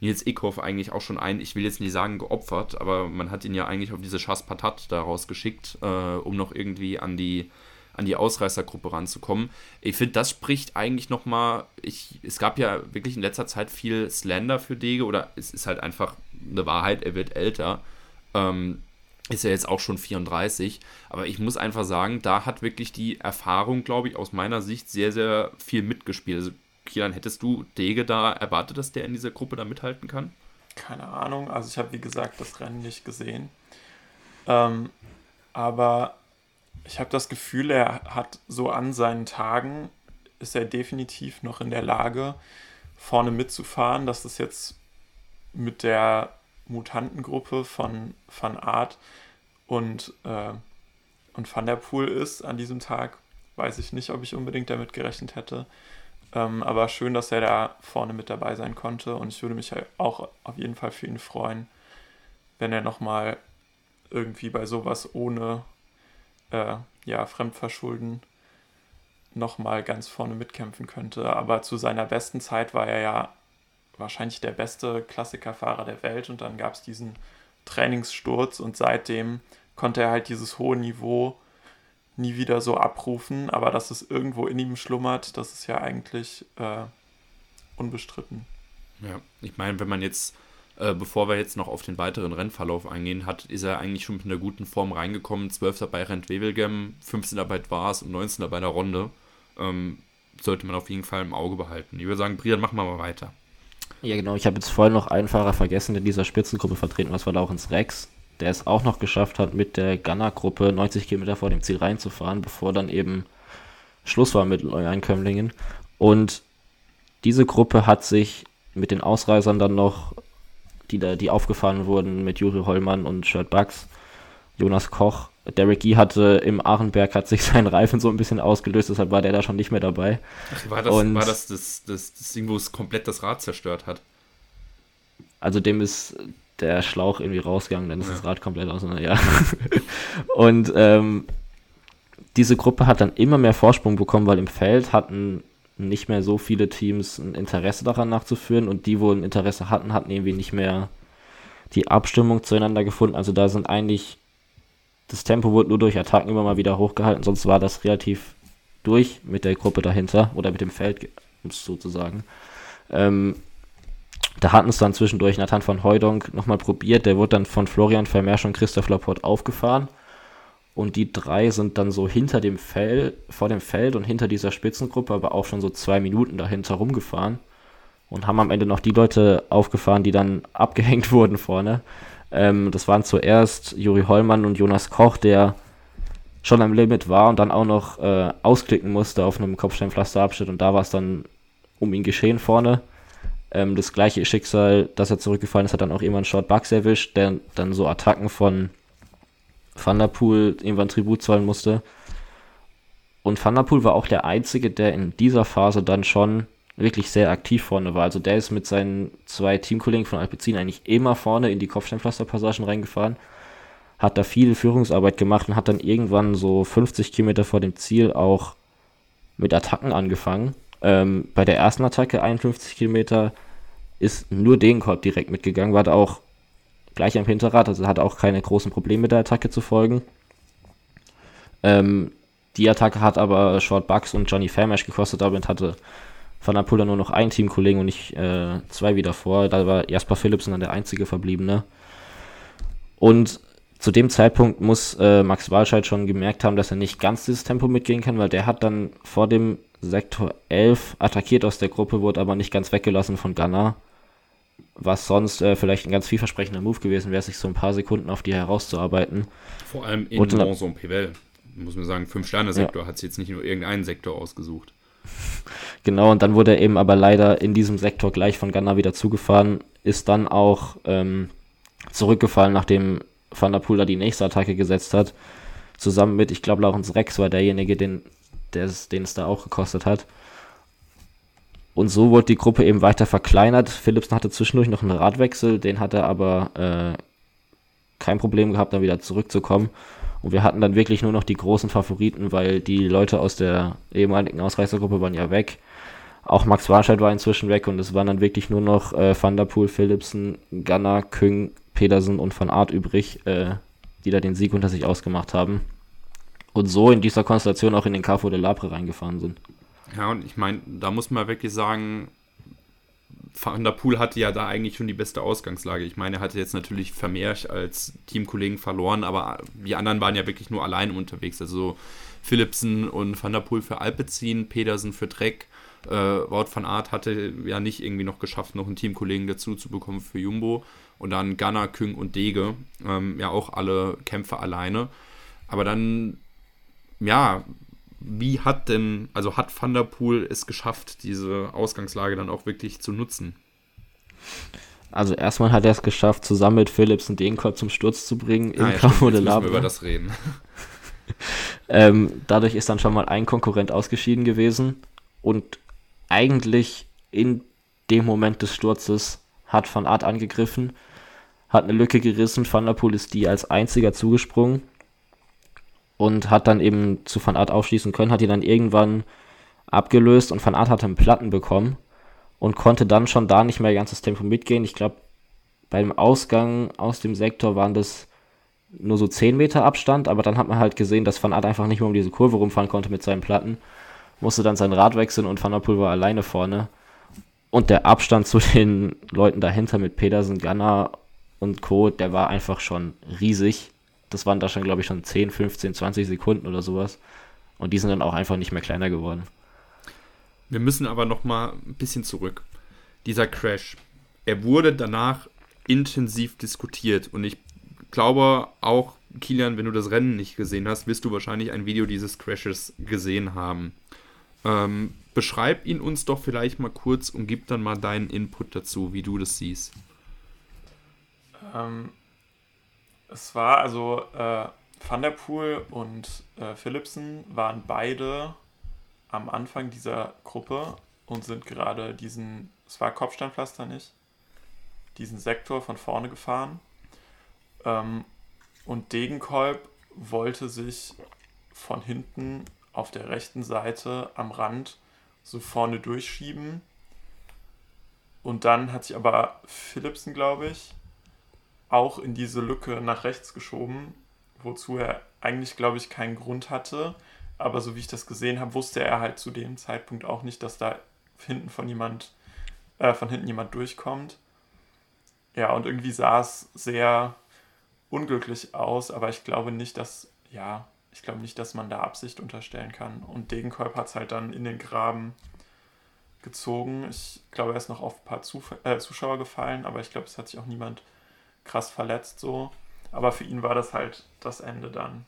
Nils Eckhoff eigentlich auch schon einen, ich will jetzt nicht sagen geopfert, aber man hat ihn ja eigentlich auf diese Chasse Patat daraus geschickt, äh, um noch irgendwie an die an die Ausreißergruppe ranzukommen. Ich finde, das spricht eigentlich nochmal, es gab ja wirklich in letzter Zeit viel Slender für Dege oder es ist halt einfach eine Wahrheit, er wird älter. Ähm, ist ja jetzt auch schon 34, aber ich muss einfach sagen, da hat wirklich die Erfahrung, glaube ich, aus meiner Sicht sehr, sehr viel mitgespielt. Also, Kieran, hättest du Dege da erwartet, dass der in dieser Gruppe da mithalten kann? Keine Ahnung, also ich habe wie gesagt das Rennen nicht gesehen. Ähm, aber ich habe das Gefühl, er hat so an seinen Tagen, ist er definitiv noch in der Lage, vorne mitzufahren. dass Das jetzt mit der Mutantengruppe von Van Art und, äh, und Van der Poel ist an diesem Tag. Weiß ich nicht, ob ich unbedingt damit gerechnet hätte. Ähm, aber schön, dass er da vorne mit dabei sein konnte. Und ich würde mich auch auf jeden Fall für ihn freuen, wenn er nochmal irgendwie bei sowas ohne äh, ja, Fremdverschulden nochmal ganz vorne mitkämpfen könnte. Aber zu seiner besten Zeit war er ja wahrscheinlich der beste Klassikerfahrer der Welt und dann gab es diesen Trainingssturz und seitdem konnte er halt dieses hohe Niveau nie wieder so abrufen, aber dass es irgendwo in ihm schlummert, das ist ja eigentlich äh, unbestritten. Ja, ich meine, wenn man jetzt äh, bevor wir jetzt noch auf den weiteren Rennverlauf eingehen, hat, ist er eigentlich schon mit einer guten Form reingekommen. 12. bei Rent-Wevelgem, 15. bei Dwars und 19. bei der Runde. Ähm, sollte man auf jeden Fall im Auge behalten. Ich würde sagen, Brian, machen wir mal weiter. Ja, genau. Ich habe jetzt vorhin noch einen Fahrer vergessen, der in dieser Spitzengruppe vertreten war. Das war Laurens Rex, der es auch noch geschafft hat, mit der Gunner-Gruppe 90 Kilometer vor dem Ziel reinzufahren, bevor dann eben Schluss war mit Neueinkömmlingen. Und diese Gruppe hat sich mit den Ausreisern dann noch die da, die aufgefahren wurden mit Juri Hollmann und Shirt Bugs, Jonas Koch. Derek Gee hatte im Arenberg hat sich *laughs* sein Reifen so ein bisschen ausgelöst, deshalb war der da schon nicht mehr dabei. Ach, war das, und, war das, das, das, das Ding, wo es komplett das Rad zerstört hat? Also dem ist der Schlauch irgendwie rausgegangen, dann ist ja. das Rad komplett auseinander, ja. *laughs* und ähm, diese Gruppe hat dann immer mehr Vorsprung bekommen, weil im Feld hatten nicht mehr so viele Teams ein Interesse daran nachzuführen und die, wo ein Interesse hatten, hatten irgendwie nicht mehr die Abstimmung zueinander gefunden. Also da sind eigentlich, das Tempo wurde nur durch Attacken immer mal wieder hochgehalten, sonst war das relativ durch mit der Gruppe dahinter oder mit dem Feld, um es sozusagen. Ähm, da hatten es dann zwischendurch Nathan von Heudonk nochmal probiert, der wurde dann von Florian Vermeersch und Christoph Laporte aufgefahren und die drei sind dann so hinter dem Feld, vor dem Feld und hinter dieser Spitzengruppe, aber auch schon so zwei Minuten dahinter rumgefahren. Und haben am Ende noch die Leute aufgefahren, die dann abgehängt *laughs* wurden vorne. Ähm, das waren zuerst Juri Hollmann und Jonas Koch, der schon am Limit war und dann auch noch äh, ausklicken musste auf einem Kopfsteinpflasterabschnitt. Und da war es dann um ihn geschehen vorne. Ähm, das gleiche Schicksal, dass er zurückgefallen ist, hat dann auch irgendwann Short Bugs erwischt, der dann so Attacken von Van der Poel irgendwann Tribut zahlen musste. Und Van der Poel war auch der Einzige, der in dieser Phase dann schon wirklich sehr aktiv vorne war. Also der ist mit seinen zwei Teamkollegen von Alpecin eigentlich immer vorne in die Kopfsteinpflasterpassagen reingefahren, hat da viel Führungsarbeit gemacht und hat dann irgendwann so 50 Kilometer vor dem Ziel auch mit Attacken angefangen. Ähm, bei der ersten Attacke 51 Kilometer ist nur Degenkolb direkt mitgegangen, war da auch gleich am Hinterrad, also hat auch keine großen Probleme mit der Attacke zu folgen. Ähm, die Attacke hat aber Short Bucks und Johnny Fairmash gekostet, damit hatte Van der Poel nur noch einen Teamkollegen und nicht äh, zwei wie davor. Da war Jasper Philipsen dann der einzige Verbliebene. Und zu dem Zeitpunkt muss äh, Max Walscheid schon gemerkt haben, dass er nicht ganz dieses Tempo mitgehen kann, weil der hat dann vor dem Sektor 11 attackiert aus der Gruppe, wurde aber nicht ganz weggelassen von Gunnar. Was sonst äh, vielleicht ein ganz vielversprechender Move gewesen wäre, sich so ein paar Sekunden auf die herauszuarbeiten. Vor allem in Monson-Pivel. Muss man sagen, Fünf-Sterne-Sektor ja. hat es jetzt nicht nur irgendeinen Sektor ausgesucht. *laughs* Genau, und dann wurde er eben aber leider in diesem Sektor gleich von Gunnar wieder zugefahren, ist dann auch ähm, zurückgefallen, nachdem Van der Poel da die nächste Attacke gesetzt hat. Zusammen mit, ich glaube, Laurens Rex war derjenige, den es da auch gekostet hat. Und so wurde die Gruppe eben weiter verkleinert. Philipsen hatte zwischendurch noch einen Radwechsel, den hat er aber äh, kein Problem gehabt, dann wieder zurückzukommen. Und wir hatten dann wirklich nur noch die großen Favoriten, weil die Leute aus der ehemaligen Ausreißergruppe waren ja weg. Auch Max Warscheid war inzwischen weg und es waren dann wirklich nur noch äh, Van der Poel, Philipsen, Gunnar, Küng, Pedersen und Van Art übrig, äh, die da den Sieg unter sich ausgemacht haben. Und so in dieser Konstellation auch in den Carrefour de Labre reingefahren sind. Ja, und ich meine, da muss man wirklich sagen, Van der Poel hatte ja da eigentlich schon die beste Ausgangslage. Ich meine, er hatte jetzt natürlich Vermeerch als Teamkollegen verloren, aber die anderen waren ja wirklich nur allein unterwegs. Also Philipsen und Van der Poel für Alpecin, Pedersen für Dreck. Äh, Wout van Art hatte ja nicht irgendwie noch geschafft, noch einen Teamkollegen dazu zu bekommen für Jumbo. Und dann Gunnar, Küng und Dege. Ähm, ja, auch alle Kämpfe alleine. Aber dann, ja, wie hat denn, also hat Van der Poel es geschafft, diese Ausgangslage dann auch wirklich zu nutzen? Also erstmal hat er es geschafft, zusammen mit Philips und Degenkolb zum Sturz zu bringen im ah, ja, Campo de Labre. über das reden. *laughs* ähm, dadurch ist dann schon mal ein Konkurrent ausgeschieden gewesen und eigentlich in dem Moment des Sturzes hat Van Art angegriffen, hat eine Lücke gerissen, Van der Poel ist die als einziger zugesprungen und hat dann eben zu Van Art aufschließen können, hat die dann irgendwann abgelöst und Van Art hatte einen Platten bekommen und konnte dann schon da nicht mehr ganzes Tempo mitgehen. Ich glaube, beim Ausgang aus dem Sektor waren das nur so 10 Meter Abstand, aber dann hat man halt gesehen, dass Van Art einfach nicht mehr um diese Kurve rumfahren konnte mit seinen Platten, musste dann sein Rad wechseln und Van der Poel war alleine vorne. Und der Abstand zu den Leuten dahinter mit Pedersen, Gunnar und Co., der war einfach schon riesig das waren da schon, glaube ich, schon 10, 15, 20 Sekunden oder sowas. Und die sind dann auch einfach nicht mehr kleiner geworden. Wir müssen aber noch mal ein bisschen zurück. Dieser Crash, er wurde danach intensiv diskutiert und ich glaube auch, Kilian, wenn du das Rennen nicht gesehen hast, wirst du wahrscheinlich ein Video dieses Crashes gesehen haben. Ähm, beschreib ihn uns doch vielleicht mal kurz und gib dann mal deinen Input dazu, wie du das siehst. Ähm, es war also äh, Van der Poel und äh, Philipsen waren beide am Anfang dieser Gruppe und sind gerade diesen, es war Kopfsteinpflaster nicht, diesen Sektor von vorne gefahren. Ähm, und Degenkolb wollte sich von hinten auf der rechten Seite am Rand so vorne durchschieben. Und dann hat sich aber Philipsen, glaube ich, auch in diese Lücke nach rechts geschoben, wozu er eigentlich, glaube ich, keinen Grund hatte. Aber so wie ich das gesehen habe, wusste er halt zu dem Zeitpunkt auch nicht, dass da hinten von jemand, äh, von hinten jemand durchkommt. Ja, und irgendwie sah es sehr unglücklich aus, aber ich glaube nicht, dass, ja, ich glaube nicht, dass man da Absicht unterstellen kann. Und Degenkolb hat es halt dann in den Graben gezogen. Ich glaube, er ist noch auf ein paar Zuf äh, Zuschauer gefallen, aber ich glaube, es hat sich auch niemand krass verletzt so. Aber für ihn war das halt das Ende dann.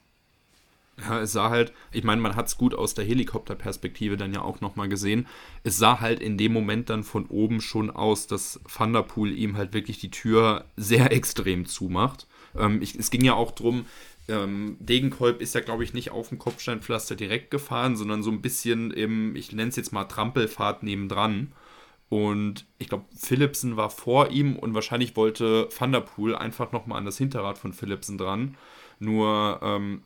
Ja, es sah halt, ich meine, man hat es gut aus der Helikopterperspektive dann ja auch nochmal gesehen. Es sah halt in dem Moment dann von oben schon aus, dass Thunderpool ihm halt wirklich die Tür sehr *laughs* extrem zumacht. Ähm, ich, es ging ja auch drum, ähm, Degenkolb ist ja, glaube ich, nicht auf dem Kopfsteinpflaster direkt gefahren, sondern so ein bisschen im, ich nenne es jetzt mal Trampelfahrt nebendran. Und ich glaube, Philipsen war vor ihm und wahrscheinlich wollte Van der Poel einfach nochmal an das Hinterrad von Philipsen dran. Nur ähm,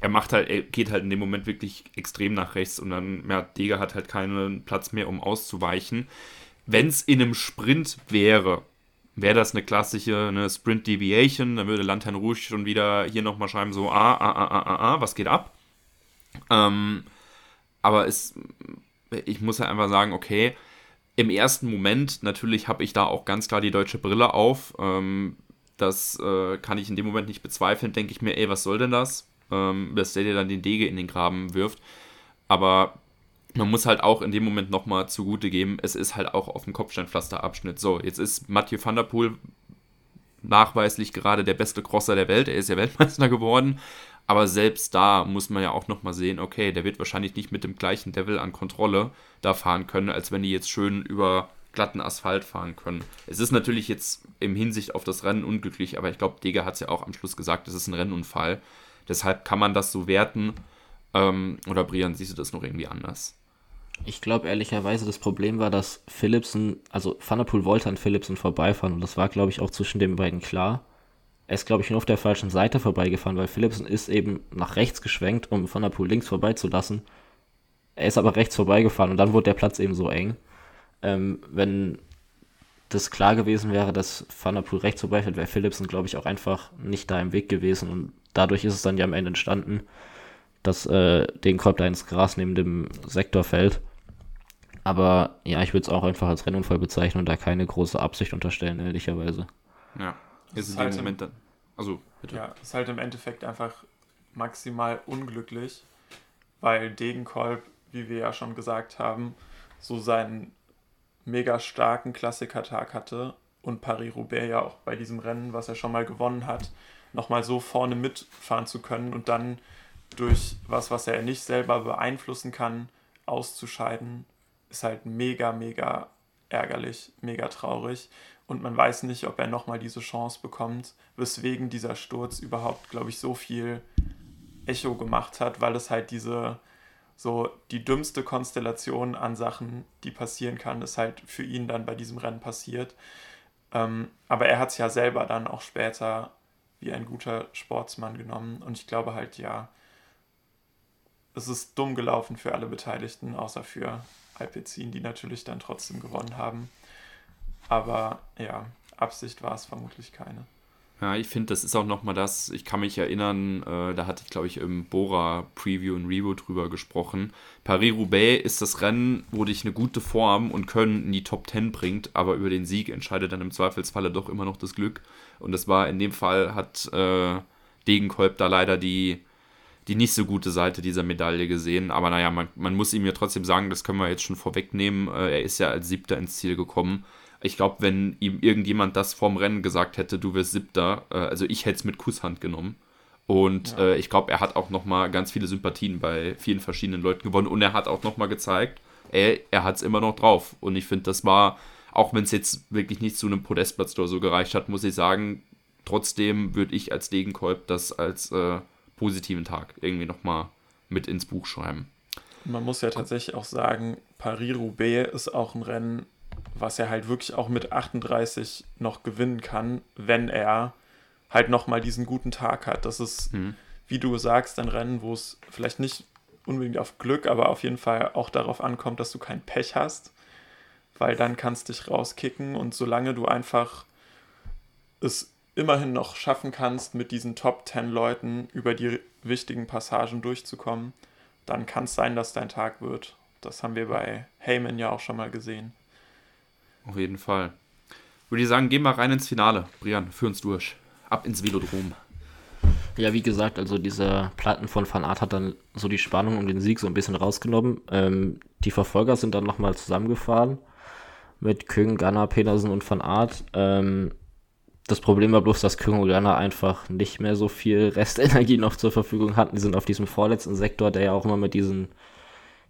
er macht halt, er geht halt in dem Moment wirklich extrem nach rechts und dann, ja, Deger hat halt keinen Platz mehr, um auszuweichen. Wenn es in einem Sprint wäre, wäre das eine klassische eine Sprint Deviation, dann würde Lantern Rouge schon wieder hier nochmal schreiben, so, ah, ah, ah, ah, ah, ah, was geht ab? Ähm, aber es, ich muss ja einfach sagen, okay, im ersten Moment, natürlich habe ich da auch ganz klar die deutsche Brille auf. Ähm, das äh, kann ich in dem Moment nicht bezweifeln. Denke ich mir, ey, was soll denn das? Ähm, dass der dir dann den Dege in den Graben wirft. Aber man muss halt auch in dem Moment nochmal zugute geben, es ist halt auch auf dem Kopfsteinpflasterabschnitt. So, jetzt ist Mathieu van der Poel nachweislich gerade der beste Crosser der Welt. Er ist ja Weltmeister geworden. Aber selbst da muss man ja auch nochmal sehen, okay, der wird wahrscheinlich nicht mit dem gleichen Level an Kontrolle da fahren können, als wenn die jetzt schön über glatten Asphalt fahren können. Es ist natürlich jetzt im Hinsicht auf das Rennen unglücklich, aber ich glaube, Dega hat es ja auch am Schluss gesagt, es ist ein Rennunfall. Deshalb kann man das so werten. Ähm, oder Brian, siehst du das noch irgendwie anders? Ich glaube ehrlicherweise, das Problem war, dass Philipsen, also Thunderpool wollte an Philipsen vorbeifahren und das war, glaube ich, auch zwischen den beiden klar. Er ist, glaube ich, nur auf der falschen Seite vorbeigefahren, weil Philipsen ist eben nach rechts geschwenkt, um Thunderpool links vorbeizulassen. Er ist aber rechts vorbeigefahren und dann wurde der Platz eben so eng. Ähm, wenn das klar gewesen wäre, dass Thunderpool rechts vorbeifährt, wäre Philipsen, glaube ich, auch einfach nicht da im Weg gewesen und dadurch ist es dann ja am Ende entstanden, dass äh, den Korb da ins Gras neben dem Sektor fällt. Aber ja, ich würde es auch einfach als Rennunfall bezeichnen und da keine große Absicht unterstellen, ehrlicherweise. Ja, ist in halt dem Moment dann. Also, bitte. Ja, ist halt im Endeffekt einfach maximal unglücklich, weil Degenkolb, wie wir ja schon gesagt haben, so seinen mega starken Klassikertag hatte und Paris-Roubaix ja auch bei diesem Rennen, was er schon mal gewonnen hat, nochmal so vorne mitfahren zu können und dann durch was, was er nicht selber beeinflussen kann, auszuscheiden, ist halt mega, mega ärgerlich, mega traurig. Und man weiß nicht, ob er nochmal diese Chance bekommt, weswegen dieser Sturz überhaupt, glaube ich, so viel Echo gemacht hat, weil es halt diese, so die dümmste Konstellation an Sachen, die passieren kann, ist halt für ihn dann bei diesem Rennen passiert. Ähm, aber er hat es ja selber dann auch später wie ein guter Sportsmann genommen. Und ich glaube halt, ja, es ist dumm gelaufen für alle Beteiligten, außer für Alpecin, die natürlich dann trotzdem gewonnen haben. Aber ja, Absicht war es vermutlich keine. Ja, ich finde, das ist auch nochmal das, ich kann mich erinnern, äh, da hatte ich, glaube ich, im Bora-Preview und Revo drüber gesprochen. Paris-Roubaix ist das Rennen, wo dich eine gute Form und Können in die Top 10 bringt, aber über den Sieg entscheidet dann im Zweifelsfalle doch immer noch das Glück. Und das war in dem Fall, hat äh, Degenkolb da leider die, die nicht so gute Seite dieser Medaille gesehen. Aber naja, man, man muss ihm ja trotzdem sagen, das können wir jetzt schon vorwegnehmen. Äh, er ist ja als Siebter ins Ziel gekommen. Ich glaube, wenn ihm irgendjemand das vorm Rennen gesagt hätte, du wirst Siebter, äh, also ich hätte es mit Kusshand genommen. Und ja. äh, ich glaube, er hat auch nochmal ganz viele Sympathien bei vielen verschiedenen Leuten gewonnen. Und er hat auch nochmal gezeigt, ey, er hat es immer noch drauf. Und ich finde, das war, auch wenn es jetzt wirklich nicht zu einem Podestplatz oder so gereicht hat, muss ich sagen, trotzdem würde ich als Degenkolb das als äh, positiven Tag irgendwie nochmal mit ins Buch schreiben. Man muss ja tatsächlich auch sagen, Paris-Roubaix ist auch ein Rennen, was er halt wirklich auch mit 38 noch gewinnen kann, wenn er halt nochmal diesen guten Tag hat. Das ist, mhm. wie du sagst, ein Rennen, wo es vielleicht nicht unbedingt auf Glück, aber auf jeden Fall auch darauf ankommt, dass du kein Pech hast, weil dann kannst du dich rauskicken und solange du einfach es immerhin noch schaffen kannst, mit diesen Top 10 Leuten über die wichtigen Passagen durchzukommen, dann kann es sein, dass dein Tag wird. Das haben wir bei Heyman ja auch schon mal gesehen. Auf jeden Fall. Würde ich sagen, gehen wir rein ins Finale. Brian, führ uns durch. Ab ins Velodrom. Ja, wie gesagt, also diese Platten von Van Art hat dann so die Spannung um den Sieg so ein bisschen rausgenommen. Ähm, die Verfolger sind dann nochmal zusammengefahren mit Küng, Gunnar, Pedersen und Van Art. Ähm, das Problem war bloß, dass Gunnar einfach nicht mehr so viel Restenergie noch zur Verfügung hatten. Die sind auf diesem vorletzten Sektor, der ja auch immer mit diesen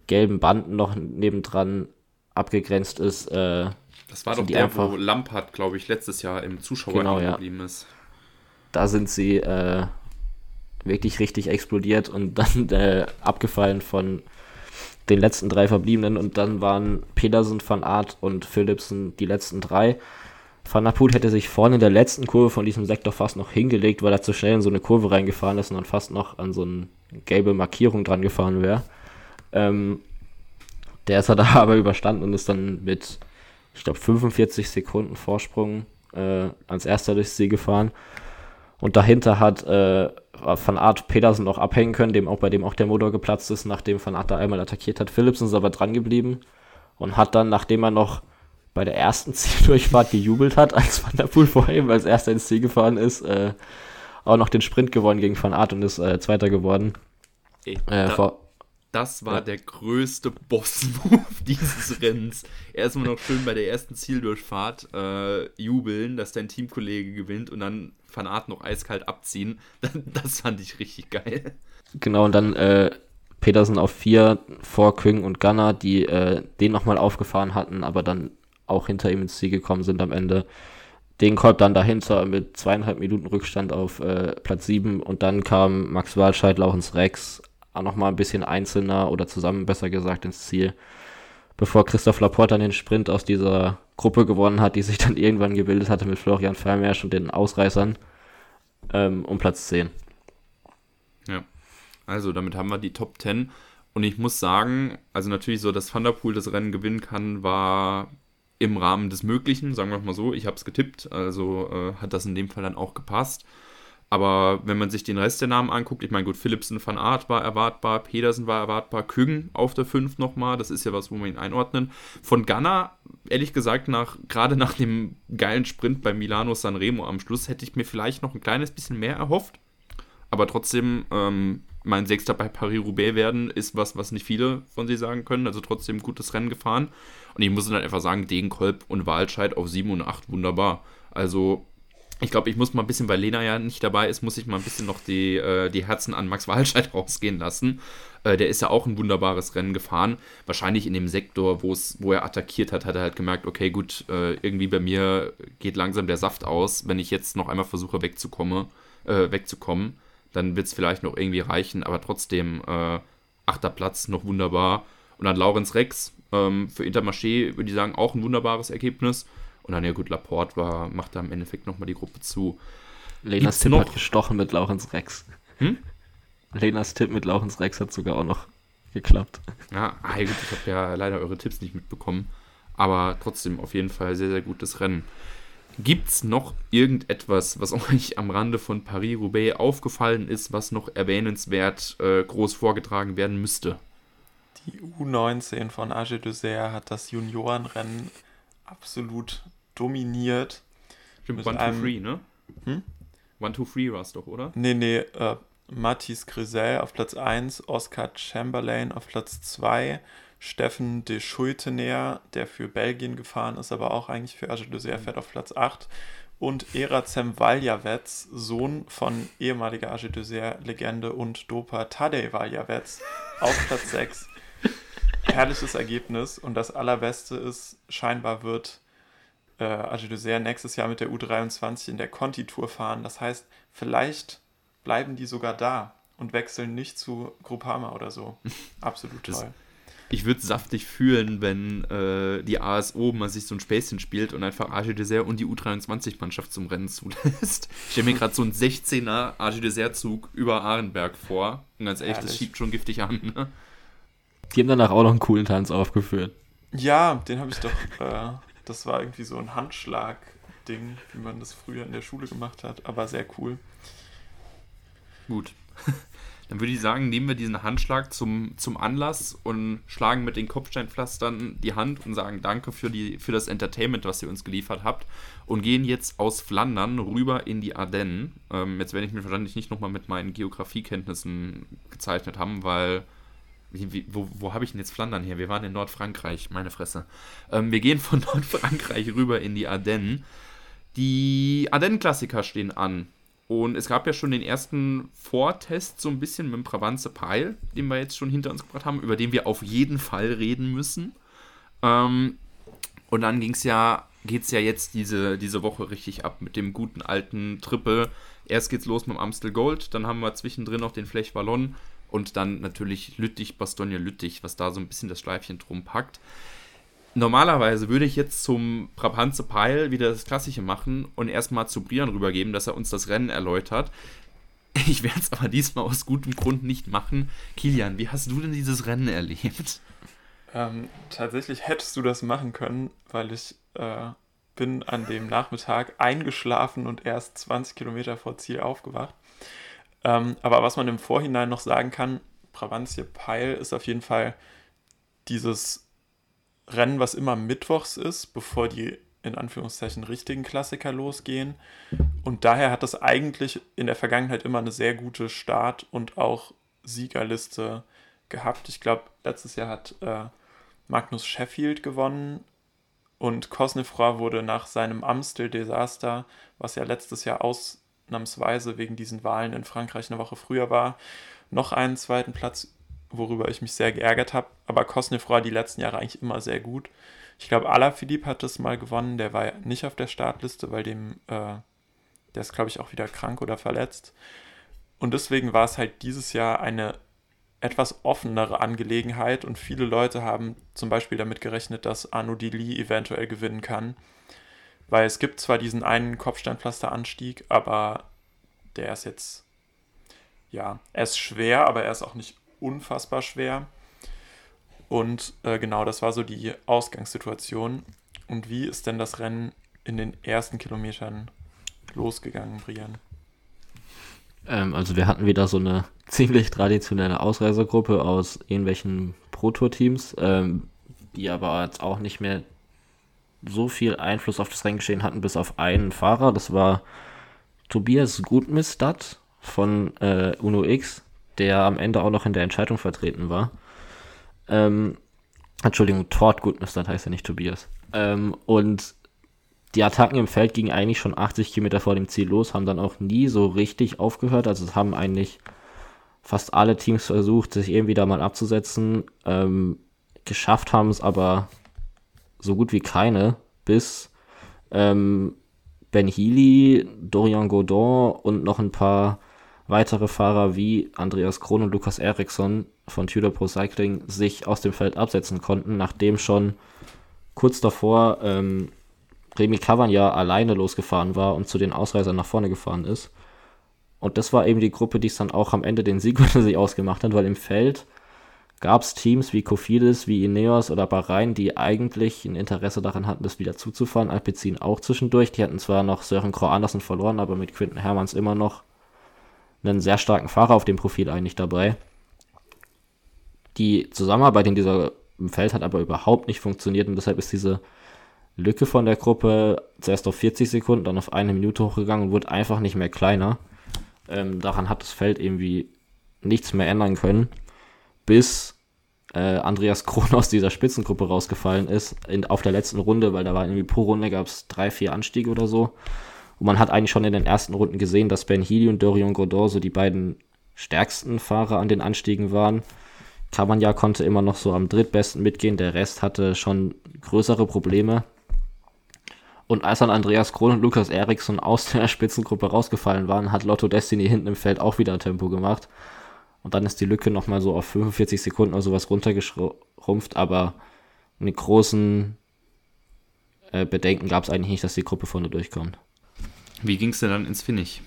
gelben Banden noch nebendran abgegrenzt ist, äh, das war doch der, einfach, wo Lampard, glaube ich, letztes Jahr im Zuschauer genau, geblieben ja. ist. Da sind sie äh, wirklich richtig explodiert und *laughs* dann äh, abgefallen von den letzten drei Verbliebenen und dann waren Pedersen, Van Art und Philipsen die letzten drei. Van der Poel hätte sich vorne in der letzten Kurve von diesem Sektor fast noch hingelegt, weil er zu schnell in so eine Kurve reingefahren ist und dann fast noch an so eine gelbe Markierung dran gefahren wäre. Ähm, der ist er da *laughs* aber überstanden und ist dann mit ich glaube, 45 Sekunden Vorsprung äh, als erster durchs Ziel gefahren. Und dahinter hat äh, Van Art Pedersen noch abhängen können, dem auch bei dem auch der Motor geplatzt ist, nachdem Van Art da einmal attackiert hat. Philipsen ist aber dran geblieben und hat dann, nachdem er noch bei der ersten *laughs* Zieldurchfahrt gejubelt hat, als Van der Poel vor ihm als erster ins Ziel gefahren ist, äh, auch noch den Sprint gewonnen gegen Van Art und ist äh, Zweiter geworden. Ey, äh, da, das war ja. der größte Boss-Move *laughs* dieses Rennens. Erstmal noch schön bei der ersten Zieldurchfahrt äh, jubeln, dass dein Teamkollege gewinnt und dann Van Art noch eiskalt abziehen. *laughs* Das fand ich richtig geil. Genau, und dann äh, Petersen auf vier vor Küng und Gunner, die äh, den nochmal aufgefahren hatten, aber dann auch hinter ihm ins Ziel gekommen sind am Ende. Den Kolb dann dahinter mit zweieinhalb Minuten Rückstand auf äh, Platz sieben. Und dann kam Max Walscheid, Lauchens Rex. Auch nochmal ein bisschen einzelner oder zusammen besser gesagt ins Ziel, bevor Christoph Laporte dann den Sprint aus dieser Gruppe gewonnen hat, die sich dann *laughs* irgendwann gebildet hatte mit Florian Vermeersch und den Ausreißern ähm, um Platz 10. Ja, also damit haben wir die Top 10 und ich muss sagen, also natürlich so, dass Thunderpool das Rennen gewinnen kann, war im Rahmen des Möglichen, sagen wir mal so. Ich habe es getippt, also äh, hat das in dem Fall dann auch gepasst. Aber wenn man sich den Rest der Namen anguckt, ich meine, gut, Philipsen van Art war erwartbar, Pedersen war erwartbar, Kügen auf der 5 nochmal, das ist ja was, wo wir ihn einordnen. Von Ghana, ehrlich gesagt, nach, gerade nach dem geilen Sprint bei Milano Sanremo am Schluss, hätte ich mir vielleicht noch ein kleines bisschen mehr erhofft. Aber trotzdem, ähm, mein Sechster bei Paris-Roubaix werden, ist was, was nicht viele von sie sagen können. Also trotzdem gutes Rennen gefahren. Und ich muss dann einfach sagen, Degenkolb und Wahlscheid auf 7 und 8 wunderbar. Also ich glaube, ich muss mal ein bisschen, weil Lena ja nicht dabei ist, muss ich mal ein bisschen noch die, äh, die Herzen an Max Walscheid *laughs* rausgehen lassen. Äh, der ist ja auch ein wunderbares Rennen gefahren. Wahrscheinlich in dem Sektor, wo er attackiert hat, hat er halt gemerkt, okay, gut, äh, irgendwie bei mir geht langsam der Saft aus. Wenn ich jetzt noch einmal versuche wegzukommen, äh, wegzukommen, dann wird es vielleicht noch irgendwie reichen, aber trotzdem äh, achter Platz noch wunderbar. Und dann Laurenz Rex, ähm, für Intermarché würde ich sagen, auch ein wunderbares Ergebnis. Und dann, ja gut, Laporte war, macht da im Endeffekt nochmal die Gruppe zu. Lenas Tipp noch? hat gestochen mit Laurens Rex. Hm? Lenas Tipp mit Laurens Rex hat sogar auch noch geklappt. Ja, ah, gut, ich habe ja leider eure Tipps nicht mitbekommen. Aber trotzdem auf jeden Fall sehr, sehr gutes Rennen. Gibt es noch irgendetwas, was *laughs* euch am Rande von Paris-Roubaix aufgefallen ist, was noch erwähnenswert äh, groß vorgetragen werden müsste? Die U19 von Age Dessert hat das Juniorenrennen absolut dominiert. Stimmt, One, einem, two, three, ne? Hm? One, two, three war es doch, oder? Nee, nee, äh, Mathis Grisel auf Platz 1, Oscar Chamberlain auf Platz 2, Steffen de Schultener, der für Belgien gefahren ist, aber auch eigentlich für Age de fährt auf Platz 8 und Erazem Valjavets, Sohn von ehemaliger Age de Legende und Dopa Tadej Valjavets, auf Platz 6 herrliches Ergebnis und das Allerbeste ist, scheinbar wird äh, Agile nächstes Jahr mit der U23 in der Conti-Tour fahren. Das heißt, vielleicht bleiben die sogar da und wechseln nicht zu Groupama oder so. *laughs* Absolut das, toll. Ich würde saftig fühlen, wenn äh, die ASO mal sich so ein Späßchen spielt und einfach Arge Dessert und die U23-Mannschaft zum Rennen zulässt. *laughs* Ich stelle mir gerade so einen 16er Arge Dessert-Zug über Ahrenberg vor. Und ganz ehrlich, Herrlich. das schiebt schon giftig an. Ne? Die haben danach auch noch einen coolen Tanz aufgeführt. Ja, den habe ich doch. Äh, das war irgendwie so ein Handschlag-Ding, wie man das früher in der Schule gemacht hat, aber sehr cool. Gut. *laughs* Dann würde ich sagen, nehmen wir diesen Handschlag zum, zum Anlass und schlagen mit den Kopfsteinpflastern die Hand und sagen Danke für, die, für das Entertainment, was ihr uns geliefert habt. Und gehen jetzt aus Flandern rüber in die Ardennen. Ähm, jetzt werde ich mich wahrscheinlich nicht nochmal mit meinen Geografiekenntnissen gezeichnet haben, weil wie, wo, wo habe ich denn jetzt Flandern her? Wir waren in Nordfrankreich, meine Fresse. Ähm, wir gehen von *laughs* Nordfrankreich rüber in die Ardennen. Die Ardennen-Klassiker stehen an. Und es gab ja schon den ersten Vortest so ein bisschen mit dem Pravanze Peil, den wir jetzt schon hinter uns gebracht haben, über den wir auf jeden Fall reden müssen. Ähm, und dann ging es ja, geht es ja jetzt diese, diese Woche richtig ab mit dem guten alten Triple. Erst geht's los mit dem Amstel Gold, dann haben wir zwischendrin noch den Flech Wallon und dann natürlich Lüttich, Bastogne Lüttich, was da so ein bisschen das Schleifchen drum packt. Normalerweise würde ich jetzt zum Brabantse Peil wieder das Klassische machen und erstmal zu Brian rübergeben, dass er uns das Rennen erläutert. Ich werde es aber diesmal aus gutem Grund nicht machen. Kilian, wie hast du denn dieses Rennen erlebt? Ähm, tatsächlich hättest du das machen können, weil ich äh, bin an dem Nachmittag eingeschlafen und erst 20 Kilometer vor Ziel aufgewacht. Ähm, aber was man im Vorhinein noch sagen kann, Brabantie Peil ist auf jeden Fall dieses Rennen, was immer mittwochs ist, bevor die in Anführungszeichen richtigen Klassiker losgehen. Und daher hat das eigentlich in der Vergangenheit immer eine sehr gute Start- und auch Siegerliste gehabt. Ich glaube, letztes Jahr hat äh, Magnus Sheffield gewonnen und Cosnefroy wurde nach seinem Amstel-Desaster, was ja letztes Jahr ausnahmsweise wegen diesen Wahlen in Frankreich eine Woche früher war, noch einen zweiten Platz, worüber ich mich sehr geärgert habe. Aber Cosnefroy die letzten Jahre eigentlich immer sehr gut. Ich glaube, Alaphilippe hat das mal gewonnen. Der war nicht auf der Startliste, weil dem, äh, der ist, glaube ich, auch wieder krank oder verletzt. Und deswegen war es halt dieses Jahr eine etwas offenere Angelegenheit und viele Leute haben zum Beispiel damit gerechnet, dass Arno Dili eventuell gewinnen kann. Weil es gibt zwar diesen einen Kopfsteinpflasteranstieg, aber der ist jetzt, ja, er ist schwer, aber er ist auch nicht unfassbar schwer. Und äh, genau, das war so die Ausgangssituation. Und wie ist denn das Rennen in den ersten Kilometern losgegangen, Brian? Ähm, also wir hatten wieder so eine *laughs* ziemlich traditionelle Ausreisergruppe aus irgendwelchen Pro-Tour-Teams, ähm, die aber jetzt auch nicht mehr so viel Einfluss auf das Renngeschehen hatten, bis auf einen Fahrer. Das war Tobias Gutmistad von äh, Uno X, der am Ende auch noch in der Entscheidung vertreten war. Ähm, Entschuldigung, Tort Gutmistad heißt ja nicht Tobias. Ähm, und die Attacken im Feld gingen eigentlich schon 80 Kilometer vor dem Ziel los, haben dann auch nie so richtig aufgehört. Also es haben eigentlich fast alle Teams versucht, sich irgendwie da mal abzusetzen. Ähm, geschafft haben es aber so gut wie keine, bis ähm, Ben Healy, Dorian Godon und noch ein paar weitere Fahrer wie Andreas Krohn und Lukas Eriksson von Tudor Pro Cycling sich aus dem Feld absetzen konnten, nachdem schon kurz davor ähm, Remy Cavagna alleine losgefahren war und zu den Ausreisern nach vorne gefahren ist. Und das war eben die Gruppe, die es dann auch am Ende den Sieg *laughs* unter sich ausgemacht hat, weil im Feld gab es Teams wie Kofidis, wie Ineos oder Bahrain, die eigentlich ein Interesse daran hatten, das wieder zuzufahren. Alpecin auch zwischendurch. Die hatten zwar noch Sören Kroh Andersen verloren, aber mit Quinten Hermanns immer noch einen sehr starken Fahrer auf dem Profil eigentlich dabei. Die Zusammenarbeit in dieser im Feld hat aber überhaupt nicht funktioniert und deshalb ist diese Lücke von der Gruppe zuerst auf 40 Sekunden, dann auf eine Minute hochgegangen und wurde einfach nicht mehr kleiner. Ähm, daran hat das Feld irgendwie nichts mehr ändern können, bis äh, Andreas Kron aus dieser Spitzengruppe rausgefallen ist in, auf der letzten Runde, weil da war irgendwie pro Runde gab es drei, vier Anstiege oder so. Und man hat eigentlich schon in den ersten Runden gesehen, dass Ben Healy und Dorian Godot so die beiden stärksten Fahrer an den Anstiegen waren. Cavagna konnte immer noch so am drittbesten mitgehen, der Rest hatte schon größere Probleme. Und als dann Andreas Krohn und Lukas Eriksson aus der *laughs* Spitzengruppe rausgefallen waren, hat Lotto Destiny hinten im Feld auch wieder Tempo gemacht. Und dann ist die Lücke nochmal so auf 45 Sekunden oder sowas runtergeschrumpft, aber mit großen äh, Bedenken gab es eigentlich nicht, dass die Gruppe vorne durchkommt. Wie ging es denn dann ins Finish?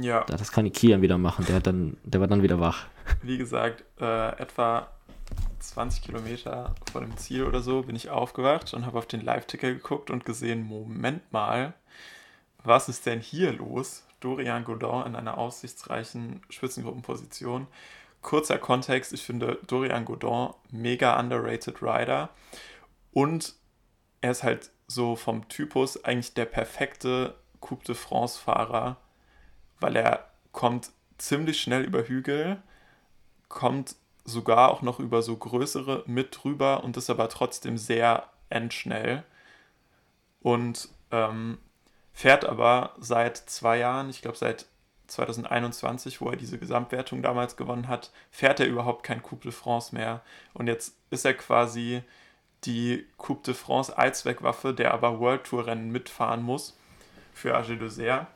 Ja. Das kann die Kian wieder machen, der, dann, der war dann wieder wach. *laughs* Wie gesagt, äh, etwa 20 Kilometer vor dem Ziel oder so bin ich aufgewacht und habe auf den Live-Ticker geguckt und gesehen, Moment mal, was ist denn hier los? Dorian Godin in einer aussichtsreichen Spitzengruppenposition. Kurzer Kontext, ich finde Dorian Godin mega underrated Rider und er ist halt so vom Typus eigentlich der perfekte Coupe de France Fahrer, weil er kommt ziemlich schnell über Hügel, kommt sogar auch noch über so größere mit drüber und ist aber trotzdem sehr endschnell. Und ähm, fährt aber seit zwei Jahren, ich glaube seit 2021, wo er diese Gesamtwertung damals gewonnen hat, fährt er überhaupt kein Coupe de France mehr. Und jetzt ist er quasi die Coupe de France Allzweckwaffe, der aber World Tour Rennen mitfahren muss für AG Dessert.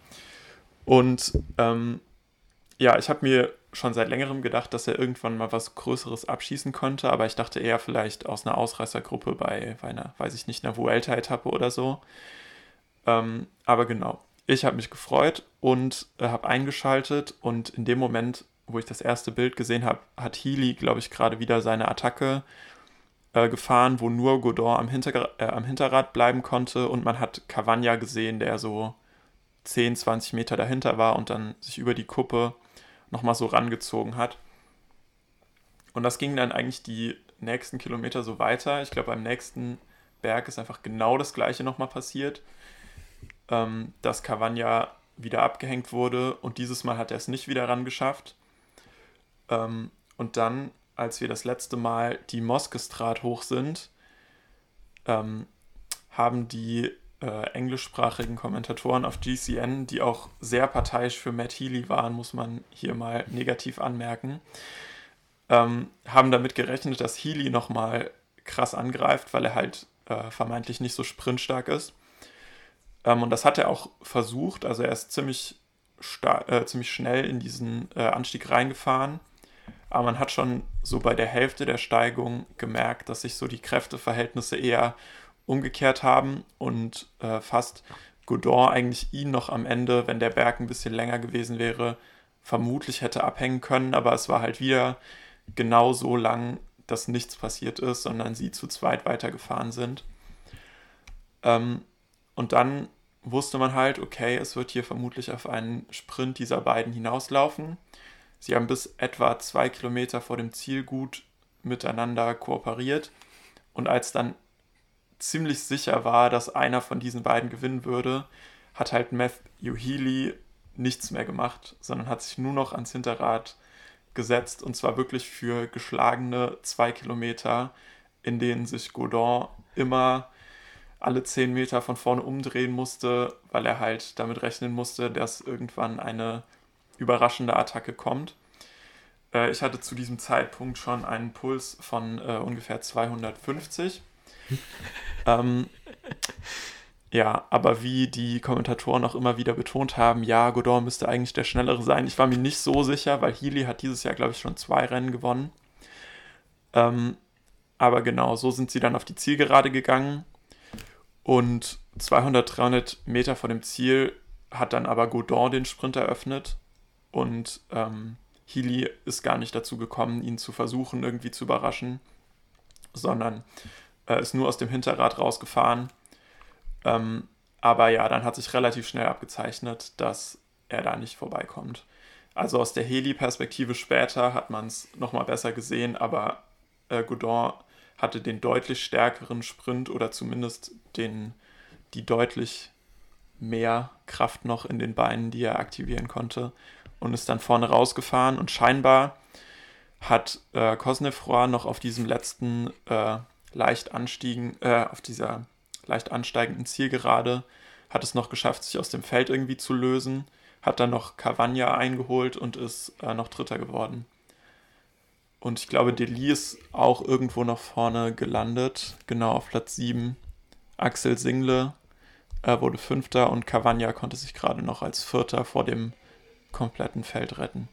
Und ähm, ja, ich habe mir schon seit längerem gedacht, dass er irgendwann mal was Größeres abschießen konnte, aber ich dachte eher vielleicht aus einer Ausreißergruppe bei, bei einer, weiß ich nicht, einer Vuelta-Etappe oder so. Ähm, aber genau, ich habe mich gefreut und äh, habe eingeschaltet und in dem Moment, wo ich das erste Bild gesehen habe, hat Healy, glaube ich, gerade wieder seine Attacke äh, gefahren, wo nur Godon am, Hinter äh, am Hinterrad bleiben konnte und man hat Cavagna gesehen, der so 10, 20 Meter dahinter war und dann sich über die Kuppe nochmal so rangezogen hat. Und das ging dann eigentlich die nächsten Kilometer so weiter. Ich glaube, beim nächsten Berg ist einfach genau das gleiche nochmal passiert, ähm, dass Cavagna wieder abgehängt wurde und dieses Mal hat er es nicht wieder ran geschafft. Ähm, und dann, als wir das letzte Mal die Moskestrat hoch sind, ähm, haben die äh, englischsprachigen Kommentatoren auf GCN, die auch sehr parteiisch für Matt Healy waren, muss man hier mal negativ anmerken, ähm, haben damit gerechnet, dass Healy nochmal krass angreift, weil er halt äh, vermeintlich nicht so sprintstark ist. Ähm, und das hat er auch versucht. Also er ist ziemlich, äh, ziemlich schnell in diesen äh, Anstieg reingefahren. Aber man hat schon so bei der Hälfte der Steigung gemerkt, dass sich so die Kräfteverhältnisse eher umgekehrt haben und äh, fast Godon eigentlich ihn noch am Ende, wenn der Berg ein bisschen länger gewesen wäre, vermutlich hätte abhängen können. Aber es war halt wieder genau so lang, dass nichts passiert ist, sondern sie zu zweit weitergefahren sind. Ähm, und dann wusste man halt, okay, es wird hier vermutlich auf einen Sprint dieser beiden hinauslaufen. Sie haben bis etwa zwei Kilometer vor dem Ziel gut miteinander kooperiert. Und als dann ziemlich sicher war, dass einer von diesen beiden gewinnen würde, hat halt Matthew Healy nichts mehr gemacht, sondern hat sich nur noch ans Hinterrad gesetzt und zwar wirklich für geschlagene zwei Kilometer, in denen sich Godon immer alle zehn Meter von vorne umdrehen musste, weil er halt damit rechnen musste, dass irgendwann eine überraschende Attacke kommt. Äh, ich hatte zu diesem Zeitpunkt schon einen Puls von äh, ungefähr 250. *laughs* ähm, ja, aber wie die Kommentatoren auch immer wieder betont haben, ja, Godon müsste eigentlich der Schnellere sein. Ich war mir nicht so sicher, weil Healy hat dieses Jahr, glaube ich, schon zwei Rennen gewonnen. Ähm, aber genau, so sind sie dann auf die Zielgerade gegangen. Und 200, 300 Meter vor dem Ziel hat dann aber Godon den Sprint eröffnet und ähm, Healy ist gar nicht dazu gekommen, ihn zu versuchen, irgendwie zu überraschen, sondern äh, ist nur aus dem Hinterrad rausgefahren. Ähm, aber ja, dann hat sich relativ schnell abgezeichnet, dass er da nicht vorbeikommt. Also aus der Heli-Perspektive später hat man es nochmal besser gesehen, aber äh, Godon hatte den deutlich stärkeren Sprint oder zumindest den, die deutlich mehr Kraft noch in den Beinen, die er aktivieren konnte und ist dann vorne rausgefahren und scheinbar hat äh, Cosnefroy noch auf diesem letzten äh, leicht anstiegen, äh, auf dieser leicht ansteigenden Zielgerade hat es noch geschafft, sich aus dem Feld irgendwie zu lösen, hat dann noch Cavagna eingeholt und ist äh, noch Dritter geworden. Und ich glaube, Deli ist auch irgendwo noch vorne gelandet, genau auf Platz 7. Axel Single äh, wurde Fünfter und Cavagna konnte sich gerade noch als Vierter vor dem kompletten Feld retten.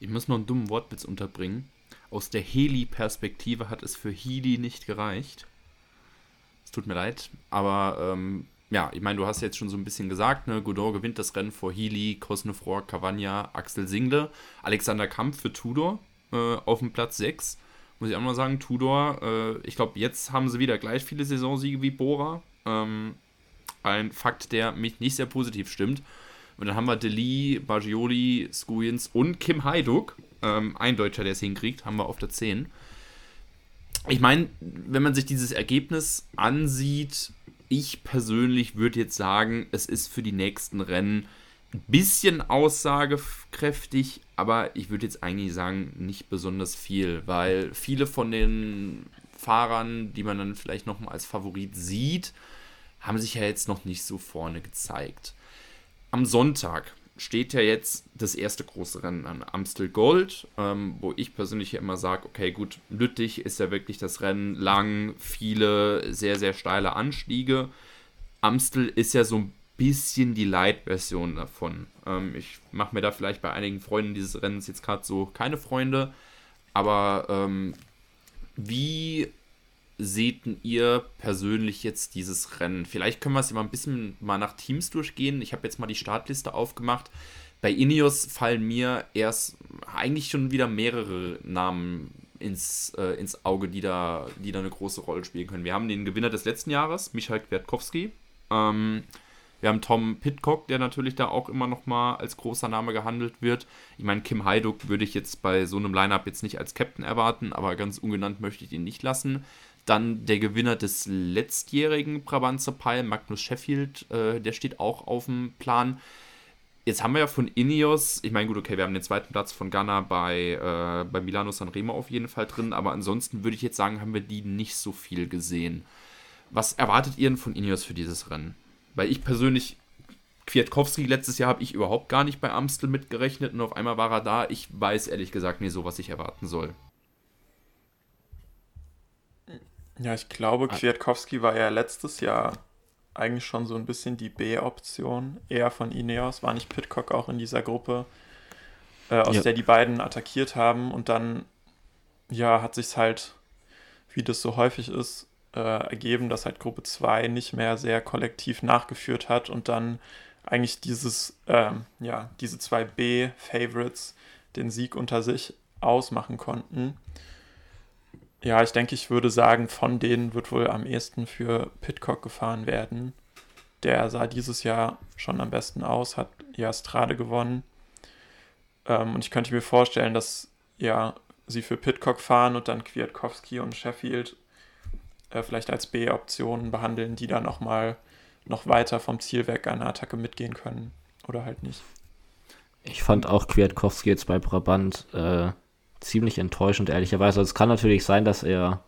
Ich muss noch einen dummen Wortwitz unterbringen. Aus der Heli-Perspektive hat es für Healy nicht gereicht. Es tut mir leid, aber ähm, ja, ich meine, du hast jetzt schon so ein bisschen gesagt, ne, Godot gewinnt das Rennen vor Healy, Cosnefroy, Cavagna, Axel Single, Alexander Kampf für Tudor äh, auf dem Platz 6. Muss ich auch mal sagen, Tudor, äh, ich glaube, jetzt haben sie wieder gleich viele Saisonsiege wie Bora. Ähm, ein Fakt, der mich nicht sehr positiv stimmt. Und dann haben wir Deli, Bagioli, Skujins und Kim Haiduk. Ähm, ein Deutscher, der es hinkriegt, haben wir auf der 10. Ich meine, wenn man sich dieses Ergebnis ansieht, ich persönlich würde jetzt sagen, es ist für die nächsten Rennen bisschen aussagekräftig, aber ich würde jetzt eigentlich sagen, nicht besonders viel, weil viele von den Fahrern, die man dann vielleicht noch mal als Favorit sieht, haben sich ja jetzt noch nicht so vorne gezeigt. Am Sonntag steht ja jetzt das erste große Rennen an Amstel Gold, ähm, wo ich persönlich ja immer sage, okay, gut, Lüttich ist ja wirklich das Rennen lang, viele sehr, sehr steile Anstiege. Amstel ist ja so ein bisschen die Light-Version davon. Ähm, ich mache mir da vielleicht bei einigen Freunden dieses Rennens jetzt gerade so keine Freunde, aber ähm, wie seht ihr persönlich jetzt dieses Rennen? Vielleicht können wir es ja mal ein bisschen mal nach Teams durchgehen. Ich habe jetzt mal die Startliste aufgemacht. Bei Ineos fallen mir erst eigentlich schon wieder mehrere Namen ins, äh, ins Auge, die da, die da eine große Rolle spielen können. Wir haben den Gewinner des letzten Jahres, Michael Kwiatkowski. Ähm, wir haben Tom Pitcock, der natürlich da auch immer noch mal als großer Name gehandelt wird. Ich meine, Kim Heiduk würde ich jetzt bei so einem Lineup jetzt nicht als Captain erwarten, aber ganz ungenannt möchte ich ihn nicht lassen. Dann der Gewinner des letztjährigen Brabantser Pile, Magnus Sheffield, äh, der steht auch auf dem Plan. Jetzt haben wir ja von Ineos, ich meine, gut, okay, wir haben den zweiten Platz von Ghana bei, äh, bei Milano Sanremo auf jeden Fall drin, aber ansonsten würde ich jetzt sagen, haben wir die nicht so viel gesehen. Was erwartet ihr denn von Ineos für dieses Rennen? Weil ich persönlich, Kwiatkowski letztes Jahr habe ich überhaupt gar nicht bei Amstel mitgerechnet und auf einmal war er da. Ich weiß ehrlich gesagt nicht so, was ich erwarten soll. Ja, ich glaube, ah. Kwiatkowski war ja letztes Jahr eigentlich schon so ein bisschen die B-Option, eher von Ineos. War nicht Pitcock auch in dieser Gruppe, äh, aus ja. der die beiden attackiert haben und dann, ja, hat sich halt, wie das so häufig ist, äh, ergeben, dass halt Gruppe 2 nicht mehr sehr kollektiv nachgeführt hat und dann eigentlich dieses, ähm, ja, diese zwei B-Favorites den Sieg unter sich ausmachen konnten. Ja, ich denke, ich würde sagen, von denen wird wohl am ehesten für Pitcock gefahren werden. Der sah dieses Jahr schon am besten aus, hat ja Strade gewonnen. Ähm, und ich könnte mir vorstellen, dass ja sie für Pitcock fahren und dann Kwiatkowski und Sheffield äh, vielleicht als B-Optionen behandeln, die dann auch mal noch weiter vom Ziel weg an der Attacke mitgehen können oder halt nicht. Ich fand auch Kwiatkowski jetzt bei Brabant äh, ziemlich enttäuschend, ehrlicherweise. Also es kann natürlich sein, dass er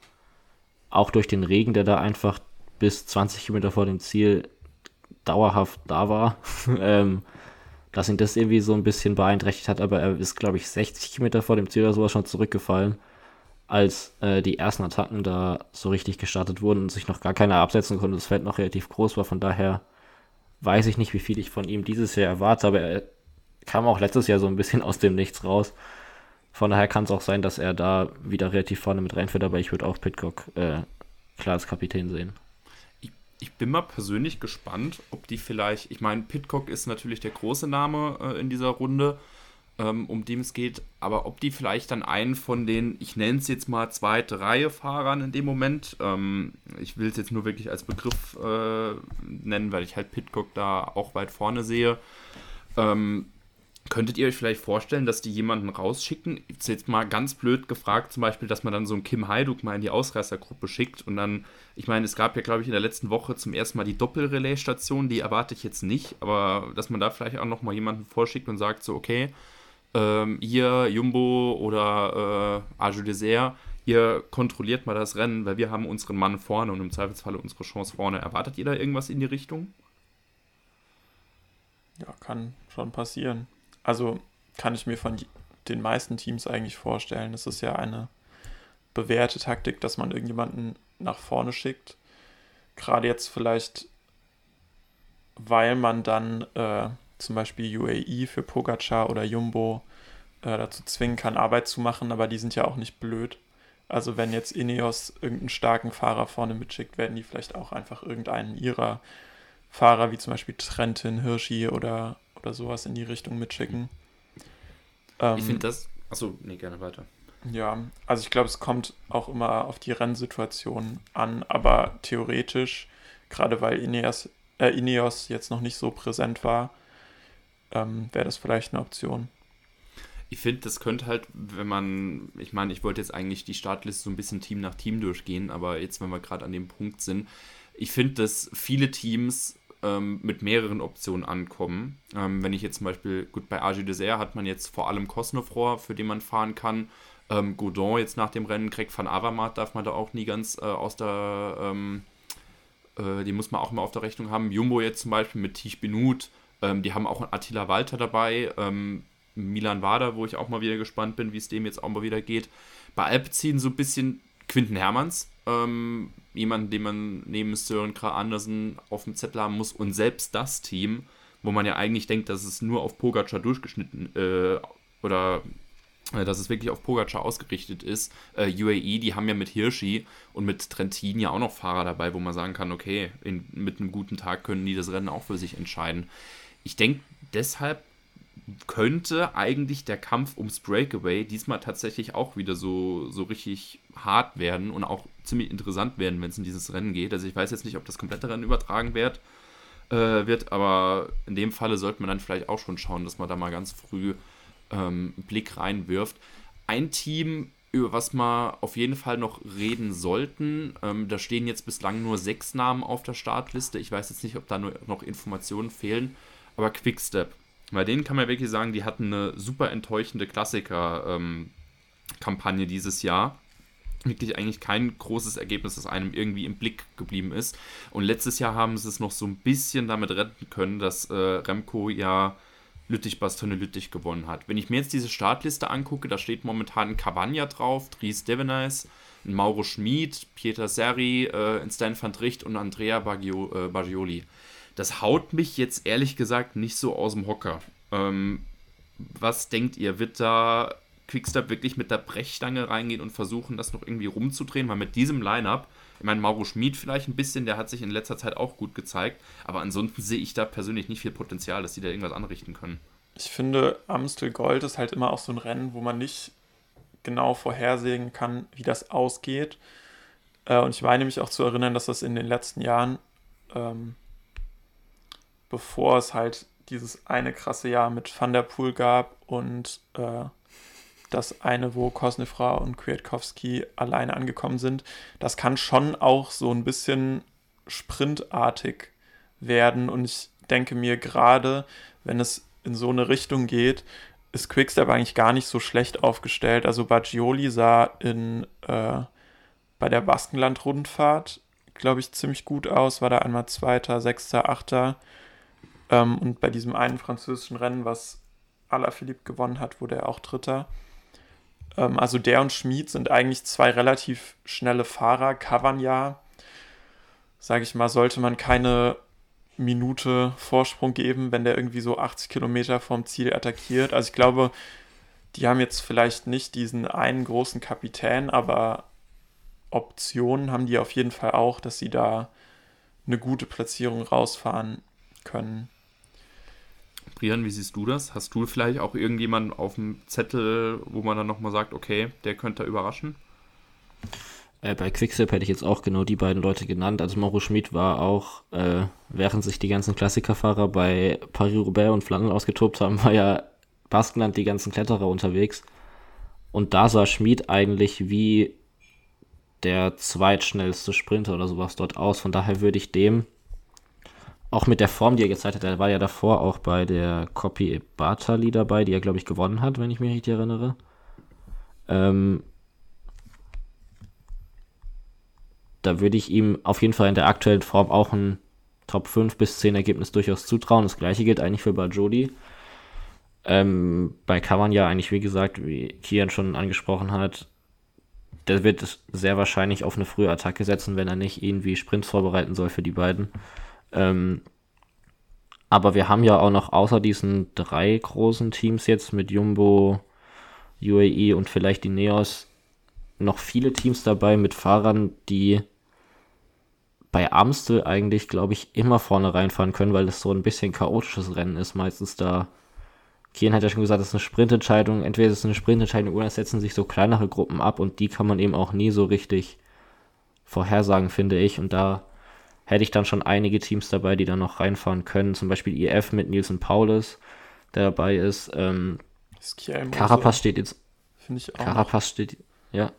auch durch den Regen, der da einfach bis 20 Kilometer vor dem Ziel dauerhaft da war, *laughs* ähm, dass ihn das irgendwie so ein bisschen beeinträchtigt hat, aber er ist, glaube ich, 60 Kilometer vor dem Ziel oder sowas schon zurückgefallen als äh, die ersten Attacken da so richtig gestartet wurden und sich noch gar keiner absetzen konnte. Das Feld noch relativ groß war. Von daher weiß ich nicht, wie viel ich von ihm dieses Jahr erwarte, aber er kam auch letztes Jahr so ein bisschen *laughs* aus dem Nichts raus. Von daher kann es auch sein, dass er da wieder relativ vorne mit reinfährt, aber ich würde auch Pitcock äh, klar als Kapitän sehen. Ich, ich, bin mal persönlich gespannt, ob die vielleicht, ich meine, Pitcock ist natürlich der große Name äh, in dieser Runde, ähm, um den es geht, aber ob die vielleicht dann einen von den, ich nenne es jetzt mal zweite Reihe Fahrern in dem Moment, ähm, ich will es jetzt nur wirklich als Begriff äh, nennen, weil ich halt Pitcock da auch weit vorne sehe, ähm, Könntet ihr euch vielleicht vorstellen, dass die jemanden rausschicken? Jetzt mal ganz blöd gefragt, zum Beispiel, dass man dann so einen Kim Heiduk mal in die Ausreißergruppe schickt und dann, ich meine, es gab ja, glaube ich, in der letzten Woche zum ersten Mal die Doppelrelais-Station, die erwarte ich jetzt nicht, aber dass man da vielleicht auch nochmal jemanden vorschickt und sagt so, okay, ähm, ihr Jumbo oder äh, Arge Dessert, ihr kontrolliert mal das Rennen, weil wir haben unseren Mann vorne und im Zweifelsfalle unsere Chance vorne. Erwartet ihr da irgendwas in die Richtung? Ja, kann schon passieren. Also kann ich mir von den meisten Teams eigentlich vorstellen. Es ist ja eine bewährte Taktik, dass man irgendjemanden nach vorne schickt. Gerade jetzt vielleicht, weil man dann äh, zum Beispiel UAE für Pogacar oder Jumbo äh, dazu zwingen kann, Arbeit zu machen, aber die sind ja auch nicht blöd. Also wenn jetzt Ineos irgendeinen starken Fahrer vorne mitschickt, werden die vielleicht auch einfach irgendeinen ihrer Fahrer, wie zum Beispiel Trentin, Hirschi oder, oder sowas in die Richtung mitschicken. Ähm, ich finde das. Achso, nee, gerne weiter. Ja, also ich glaube, es kommt auch immer auf die Rennsituation an, aber theoretisch, gerade weil Ineos, äh, Ineos jetzt noch nicht so präsent war, ähm, wäre das vielleicht eine Option. Ich finde, das könnte halt, wenn man, ich meine, ich wollte jetzt eigentlich die Startliste so ein bisschen Team nach Team durchgehen, aber jetzt, wenn wir gerade an dem Punkt sind, ich finde, dass viele Teams ähm, mit mehreren Optionen ankommen. Ähm, wenn ich jetzt zum Beispiel, gut, bei AG Dessert hat man jetzt vor allem Cosnefroy, für den man fahren kann. Ähm, Godon jetzt nach dem Rennen, Craig van Avermaet darf man da auch nie ganz äh, aus der, ähm, äh, die muss man auch mal auf der Rechnung haben. Jumbo jetzt zum Beispiel mit Tisch Benut, ähm, die haben auch Attila Walter dabei, ähm, Milan Wader, wo ich auch mal wieder gespannt bin, wie es dem jetzt auch mal wieder geht. Bei Alpecin so ein bisschen Quinten Hermanns, ähm, jemanden, den man neben Sören Kra Andersen auf dem Zettel haben muss und selbst das Team, wo man ja eigentlich denkt, dass es nur auf Pogacar durchgeschnitten äh, oder äh, dass es wirklich auf Pogacar ausgerichtet ist. Äh, UAE, die haben ja mit Hirschi und mit Trentin ja auch noch Fahrer dabei, wo man sagen kann, okay, in, mit einem guten Tag können die das Rennen auch für sich entscheiden. Ich denke, deshalb könnte eigentlich der Kampf ums Breakaway diesmal tatsächlich auch wieder so, so richtig hart werden und auch ziemlich interessant werden, wenn es in dieses Rennen geht. Also ich weiß jetzt nicht, ob das komplette Rennen übertragen wird, äh, wird aber in dem Falle sollte man dann vielleicht auch schon schauen, dass man da mal ganz früh ähm, einen Blick reinwirft. Ein Team, über was wir auf jeden Fall noch reden sollten, ähm, da stehen jetzt bislang nur sechs Namen auf der Startliste. Ich weiß jetzt nicht, ob da nur noch Informationen fehlen, aber Quickstep bei denen kann man wirklich sagen, die hatten eine super enttäuschende Klassiker-Kampagne ähm, dieses Jahr. Wirklich eigentlich kein großes Ergebnis, das einem irgendwie im Blick geblieben ist. Und letztes Jahr haben sie es noch so ein bisschen damit retten können, dass äh, Remco ja Lüttich-Bastogne Lüttich gewonnen hat. Wenn ich mir jetzt diese Startliste angucke, da steht momentan Cavagna drauf, Dries Devenice, Mauro Schmid, Pieter Seri, äh, Stan van Tricht und Andrea Baggio, äh, Baggioli das haut mich jetzt ehrlich gesagt nicht so aus dem Hocker. Ähm, was denkt ihr, wird da Quickstep wirklich mit der Brechstange reingehen und versuchen, das noch irgendwie rumzudrehen? Weil mit diesem Line-Up, ich meine, Mauro Schmid vielleicht ein bisschen, der hat sich in letzter Zeit auch gut gezeigt, aber ansonsten sehe ich da persönlich nicht viel Potenzial, dass die da irgendwas anrichten können. Ich finde, Amstel Gold ist halt immer auch so ein Rennen, wo man nicht genau vorhersehen kann, wie das ausgeht. Äh, und ich meine mich auch zu erinnern, dass das in den letzten Jahren ähm, bevor es halt dieses eine krasse Jahr mit Van der Poel gab und äh, das eine, wo Kosnefra und Kwiatkowski alleine angekommen sind. Das kann schon auch so ein bisschen sprintartig werden und ich denke mir gerade, wenn es in so eine Richtung geht, ist Quickstep eigentlich gar nicht so schlecht aufgestellt. Also Baggioli sah in, äh, bei der Baskenland-Rundfahrt, glaube ich, ziemlich gut aus, war da einmal Zweiter, Sechster, Achter ähm, und bei diesem einen französischen Rennen, was Alaphilippe gewonnen hat, wurde er auch Dritter. Ähm, also der und Schmid sind eigentlich zwei relativ schnelle Fahrer. Cavagna, sage ich mal, sollte man keine Minute Vorsprung geben, wenn der irgendwie so 80 Kilometer vom Ziel attackiert. Also ich glaube, die haben jetzt vielleicht nicht diesen einen großen Kapitän, aber Optionen haben die auf jeden Fall auch, dass sie da eine gute Platzierung rausfahren können. Brian, wie siehst du das? Hast du vielleicht auch irgendjemanden auf dem Zettel, wo man dann nochmal sagt, okay, der könnte überraschen? Äh, bei Quickstep hätte ich jetzt auch genau die beiden Leute genannt. Also Mauro Schmid war auch, äh, während sich die ganzen Klassikerfahrer bei Paris-Roubaix und Flandern ausgetobt haben, war ja Baskenland die ganzen Kletterer unterwegs. Und da sah Schmid eigentlich wie der zweitschnellste Sprinter oder sowas dort aus. Von daher würde ich dem auch mit der Form, die er gezeigt hat, er war ja davor auch bei der Copy Bartali dabei, die er, glaube ich, gewonnen hat, wenn ich mich richtig erinnere. Ähm, da würde ich ihm auf jeden Fall in der aktuellen Form auch ein Top 5 bis 10 Ergebnis durchaus zutrauen. Das gleiche gilt eigentlich für Bajoli. Ähm, bei Kavan ja eigentlich, wie gesagt, wie Kian schon angesprochen hat, der wird sehr wahrscheinlich auf eine frühe Attacke setzen, wenn er nicht irgendwie Sprints vorbereiten soll für die beiden. Ähm, aber wir haben ja auch noch außer diesen drei großen Teams jetzt mit Jumbo, UAE und vielleicht die Neos noch viele Teams dabei mit Fahrern, die bei Amstel eigentlich, glaube ich, immer vorne reinfahren können, weil das so ein bisschen chaotisches Rennen ist. Meistens da. Kian hat ja schon gesagt, das ist eine Sprintentscheidung. Entweder ist es eine Sprintentscheidung oder es setzen sich so kleinere Gruppen ab und die kann man eben auch nie so richtig vorhersagen, finde ich. Und da hätte ich dann schon einige Teams dabei, die dann noch reinfahren können. Zum Beispiel IF mit Nielsen Paulus, der dabei ist. Ähm, Carapaz steht jetzt. Finde ich auch. Carapaz steht, ja.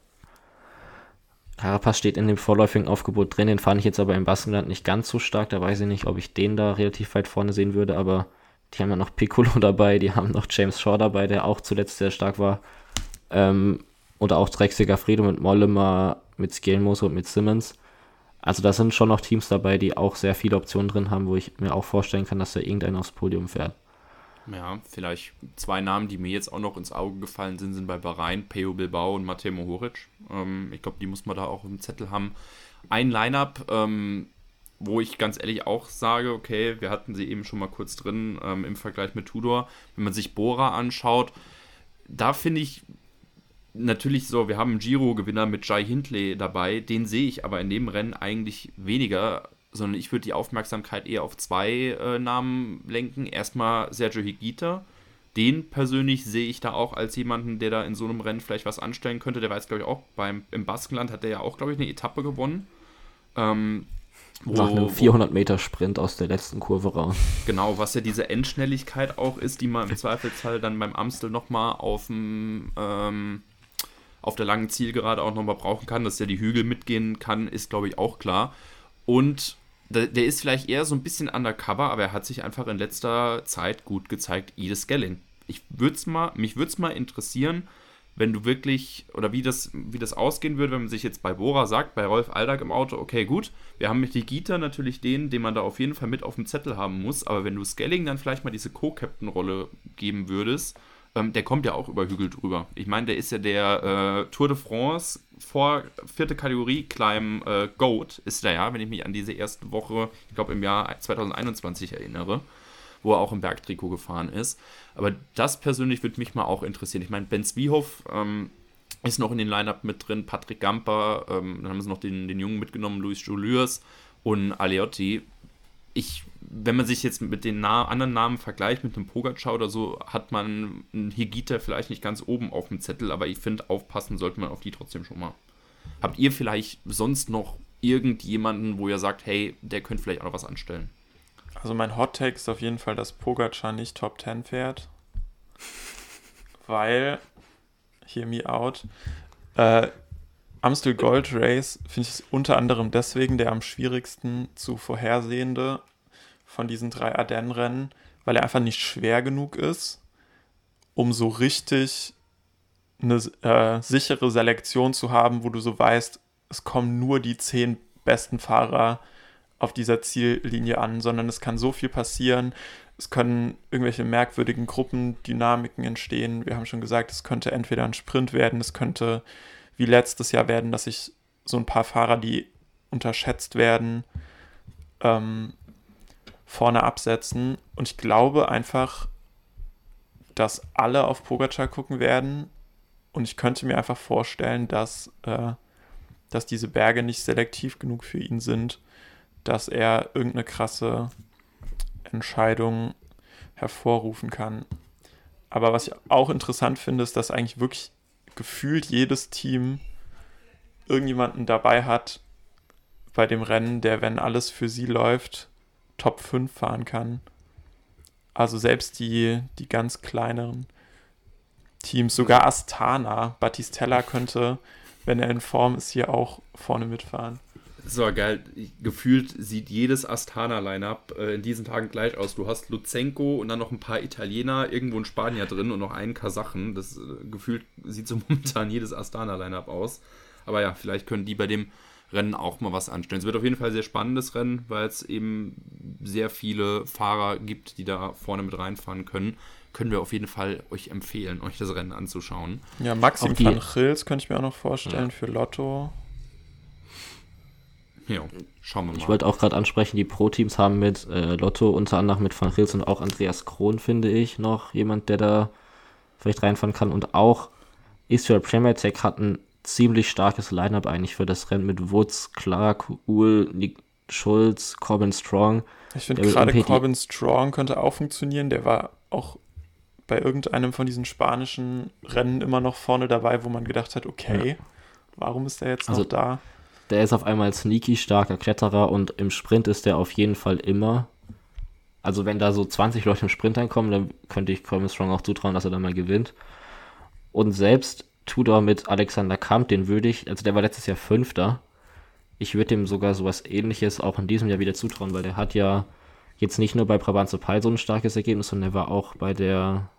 Carapaz steht in dem vorläufigen Aufgebot drin. Den fand ich jetzt aber im Baskenland nicht ganz so stark. Da weiß ich nicht, ob ich den da relativ weit vorne sehen würde, aber die haben ja noch Piccolo *laughs* dabei, die haben noch James Shaw dabei, der auch zuletzt sehr stark war. Ähm, oder auch Drexiger Fredo mit Mollema, mit Skelmoser und mit Simmons. Also da sind schon noch Teams dabei, die auch sehr viele Optionen drin haben, wo ich mir auch vorstellen kann, dass da irgendeiner aufs Podium fährt. Ja, vielleicht zwei Namen, die mir jetzt auch noch ins Auge gefallen sind, sind bei Bahrain, Peo Bilbao und Matej Mohoric. Ähm, ich glaube, die muss man da auch im Zettel haben. Ein Line-Up, ähm, wo ich ganz ehrlich auch sage, okay, wir hatten sie eben schon mal kurz drin ähm, im Vergleich mit Tudor. Wenn man sich Bora anschaut, da finde ich, natürlich so, wir haben einen Giro-Gewinner mit Jai Hindley dabei, den sehe ich aber in dem Rennen eigentlich weniger, sondern ich würde die Aufmerksamkeit eher auf zwei äh, Namen lenken. Erstmal Sergio Higuita, den persönlich sehe ich da auch als jemanden, der da in so einem Rennen vielleicht was anstellen könnte. Der war jetzt, glaube ich, auch beim, im Baskenland, hat der ja auch, glaube ich, eine Etappe gewonnen. Ähm, wo, Nach einem 400 Meter Sprint aus der letzten Kurve raus. Genau, was ja diese Endschnelligkeit auch ist, die man im Zweifelsfall dann beim Amstel nochmal auf dem ähm, auf der langen Zielgerade auch nochmal brauchen kann, dass der die Hügel mitgehen kann, ist glaube ich auch klar. Und der, der, ist vielleicht eher so ein bisschen undercover, aber er hat sich einfach in letzter Zeit gut gezeigt, Ide Skelling. Ich würd's mal, mich würde es mal interessieren, wenn du wirklich, oder wie das, wie das ausgehen würde, wenn man sich jetzt bei Bora sagt, bei Rolf Aldag im Auto, okay, gut, wir haben mit Gita natürlich den, den man da auf jeden Fall mit auf dem Zettel haben muss, aber wenn du Skelling dann vielleicht mal diese Co-Captain-Rolle geben würdest, ähm, der kommt ja auch über Hügel drüber. Ich meine, der ist ja der äh, Tour de France vor vierte Kategorie Climb äh, Goat, ist der ja, wenn ich mich an diese erste Woche, ich glaube im Jahr 2021 erinnere wo er auch im Bergtrikot gefahren ist. Aber das persönlich würde mich mal auch interessieren. Ich meine, Ben Zwiehoff ähm, ist noch in den Line-Up mit drin, Patrick Gamper, ähm, dann haben sie noch den, den Jungen mitgenommen, Luis Julius und Aleotti. Ich, wenn man sich jetzt mit den Na anderen Namen vergleicht, mit einem Pogacar oder so, hat man einen Higita vielleicht nicht ganz oben auf dem Zettel, aber ich finde, aufpassen sollte man auf die trotzdem schon mal. Habt ihr vielleicht sonst noch irgendjemanden, wo ihr sagt, hey, der könnte vielleicht auch noch was anstellen? Also mein Hot Take ist auf jeden Fall, dass Pogacar nicht Top 10 fährt. *laughs* Weil, hear me out, äh, Amstel Gold Race finde ich unter anderem deswegen der am schwierigsten zu vorhersehende von diesen drei Ardennen-Rennen, weil er einfach nicht schwer genug ist, um so richtig eine äh, sichere Selektion zu haben, wo du so weißt, es kommen nur die zehn besten Fahrer auf dieser Ziellinie an, sondern es kann so viel passieren. Es können irgendwelche merkwürdigen Gruppendynamiken entstehen. Wir haben schon gesagt, es könnte entweder ein Sprint werden, es könnte wie letztes Jahr werden, dass sich so ein paar Fahrer, die unterschätzt werden, ähm, vorne absetzen. Und ich glaube einfach, dass alle auf Pogacar gucken werden. Und ich könnte mir einfach vorstellen, dass, äh, dass diese Berge nicht selektiv genug für ihn sind dass er irgendeine krasse Entscheidung hervorrufen kann. Aber was ich auch interessant finde, ist, dass eigentlich wirklich gefühlt jedes Team irgendjemanden dabei hat bei dem Rennen, der, wenn alles für sie läuft, Top 5 fahren kann. Also selbst die, die ganz kleineren Teams, sogar Astana, Battistella könnte, wenn er in Form ist, hier auch vorne mitfahren. So geil. Gefühlt sieht jedes Astana-Line-Up äh, in diesen Tagen gleich aus. Du hast Luzenko und dann noch ein paar Italiener, irgendwo ein Spanier drin und noch einen Kasachen. Das äh, gefühlt sieht so *laughs* momentan jedes Astana-Line-Up aus. Aber ja, vielleicht können die bei dem Rennen auch mal was anstellen. Es wird auf jeden Fall ein sehr spannendes Rennen, weil es eben sehr viele Fahrer gibt, die da vorne mit reinfahren können. Können wir auf jeden Fall euch empfehlen, euch das Rennen anzuschauen. Ja, Maxim van Gils könnte ich mir auch noch vorstellen ja. für Lotto. Ja, schauen wir mal. Ich wollte auch gerade ansprechen, die Pro-Teams haben mit äh, Lotto unter anderem mit Van Rils und auch Andreas Krohn, finde ich, noch jemand, der da vielleicht reinfahren kann. Und auch Israel Premier Tech hat ein ziemlich starkes Line-Up eigentlich für das Rennen mit Woods, Clark, Uhl, Nick Schulz, Corbin Strong. Ich finde gerade Corbin Strong könnte auch funktionieren. Der war auch bei irgendeinem von diesen spanischen Rennen immer noch vorne dabei, wo man gedacht hat, okay, ja. warum ist der jetzt also, noch da? Der ist auf einmal sneaky starker Kletterer und im Sprint ist der auf jeden Fall immer. Also wenn da so 20 Leute im Sprint reinkommen, dann könnte ich Corbin Strong auch zutrauen, dass er dann mal gewinnt. Und selbst Tudor mit Alexander Kamp, den würde ich, also der war letztes Jahr Fünfter. Ich würde dem sogar sowas ähnliches auch in diesem Jahr wieder zutrauen, weil der hat ja jetzt nicht nur bei Brabant Pal so ein starkes Ergebnis, sondern der war auch bei der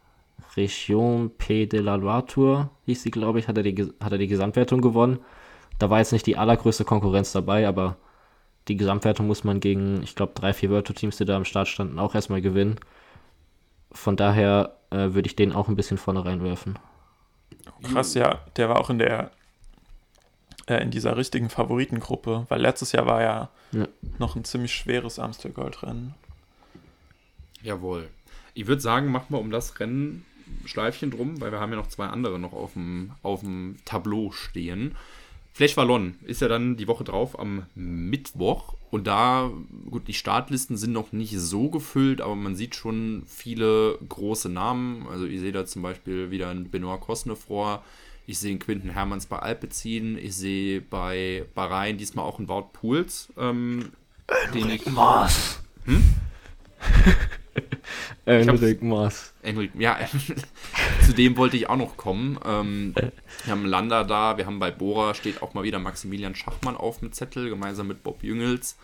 Region P de la Loire Tour, hieß sie, glaube ich, hat er, die, hat er die Gesamtwertung gewonnen. Da war jetzt nicht die allergrößte Konkurrenz dabei, aber die Gesamtwertung muss man gegen, ich glaube, drei, vier World Teams, die da am Start standen, auch erstmal gewinnen. Von daher äh, würde ich den auch ein bisschen vorne reinwerfen. Krass, ja, der war auch in der äh, in dieser richtigen Favoritengruppe, weil letztes Jahr war ja, ja. noch ein ziemlich schweres Amstel Gold Rennen. Jawohl. Ich würde sagen, machen wir um das Rennen Schleifchen drum, weil wir haben ja noch zwei andere noch auf dem, auf dem Tableau stehen. Flash Wallon ist ja dann die Woche drauf am Mittwoch. Und da, gut, die Startlisten sind noch nicht so gefüllt, aber man sieht schon viele große Namen. Also ich sehe da zum Beispiel wieder einen Benoit Cosnefroy, ich sehe einen Quinten Hermanns bei Alpecin, ich sehe bei Bahrain diesmal auch einen Wout Pools. Ähm, den ich, Maas. Hm? *laughs* Enric Maas. Enric, ja, *laughs* zu dem wollte ich auch noch kommen. Ähm, wir haben Landa da, wir haben bei Bora steht auch mal wieder Maximilian Schachmann auf dem Zettel, gemeinsam mit Bob Jüngels.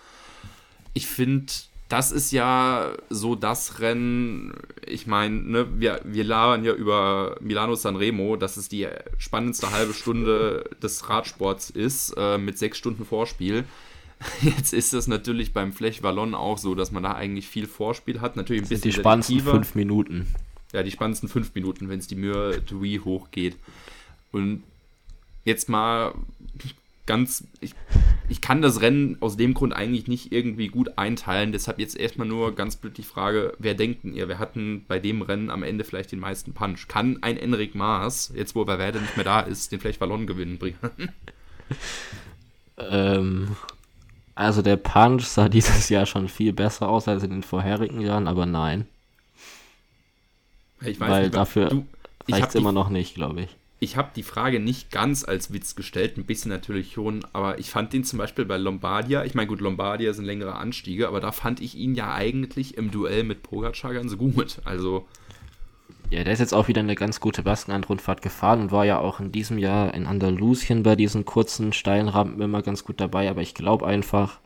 Ich finde, das ist ja so das Rennen, ich meine, ne, wir, wir labern ja über Milano Sanremo, dass es die spannendste halbe Stunde des Radsports ist, äh, mit sechs Stunden Vorspiel. *laughs* Jetzt ist das natürlich beim Flech Wallon auch so, dass man da eigentlich viel Vorspiel hat. Natürlich ein bisschen die spannendsten fünf Minuten. Ja, die spannendsten fünf Minuten, wenn es die Mühe Dui hochgeht. Und jetzt mal ganz, ich, ich kann das Rennen aus dem Grund eigentlich nicht irgendwie gut einteilen. Deshalb jetzt erstmal nur ganz blöd die Frage, wer denkt denn ihr? Wer hat denn bei dem Rennen am Ende vielleicht den meisten Punch? Kann ein Enric Maas, jetzt wo er Werder nicht mehr da ist, den vielleicht Ballon gewinnen bringen? *laughs* ähm, also der Punch sah *laughs* dieses Jahr schon viel besser aus als in den vorherigen Jahren, aber nein. Ich weiß Weil nicht, dafür reicht es immer noch nicht, glaube ich. Ich habe die Frage nicht ganz als Witz gestellt, ein bisschen natürlich schon, aber ich fand den zum Beispiel bei Lombardia, ich meine gut, Lombardia sind längere Anstiege, aber da fand ich ihn ja eigentlich im Duell mit Pogacar ganz gut. Also ja, der ist jetzt auch wieder eine ganz gute Baskenland-Rundfahrt gefahren und war ja auch in diesem Jahr in Andalusien bei diesen kurzen, steilen Rampen immer ganz gut dabei. Aber ich glaube einfach,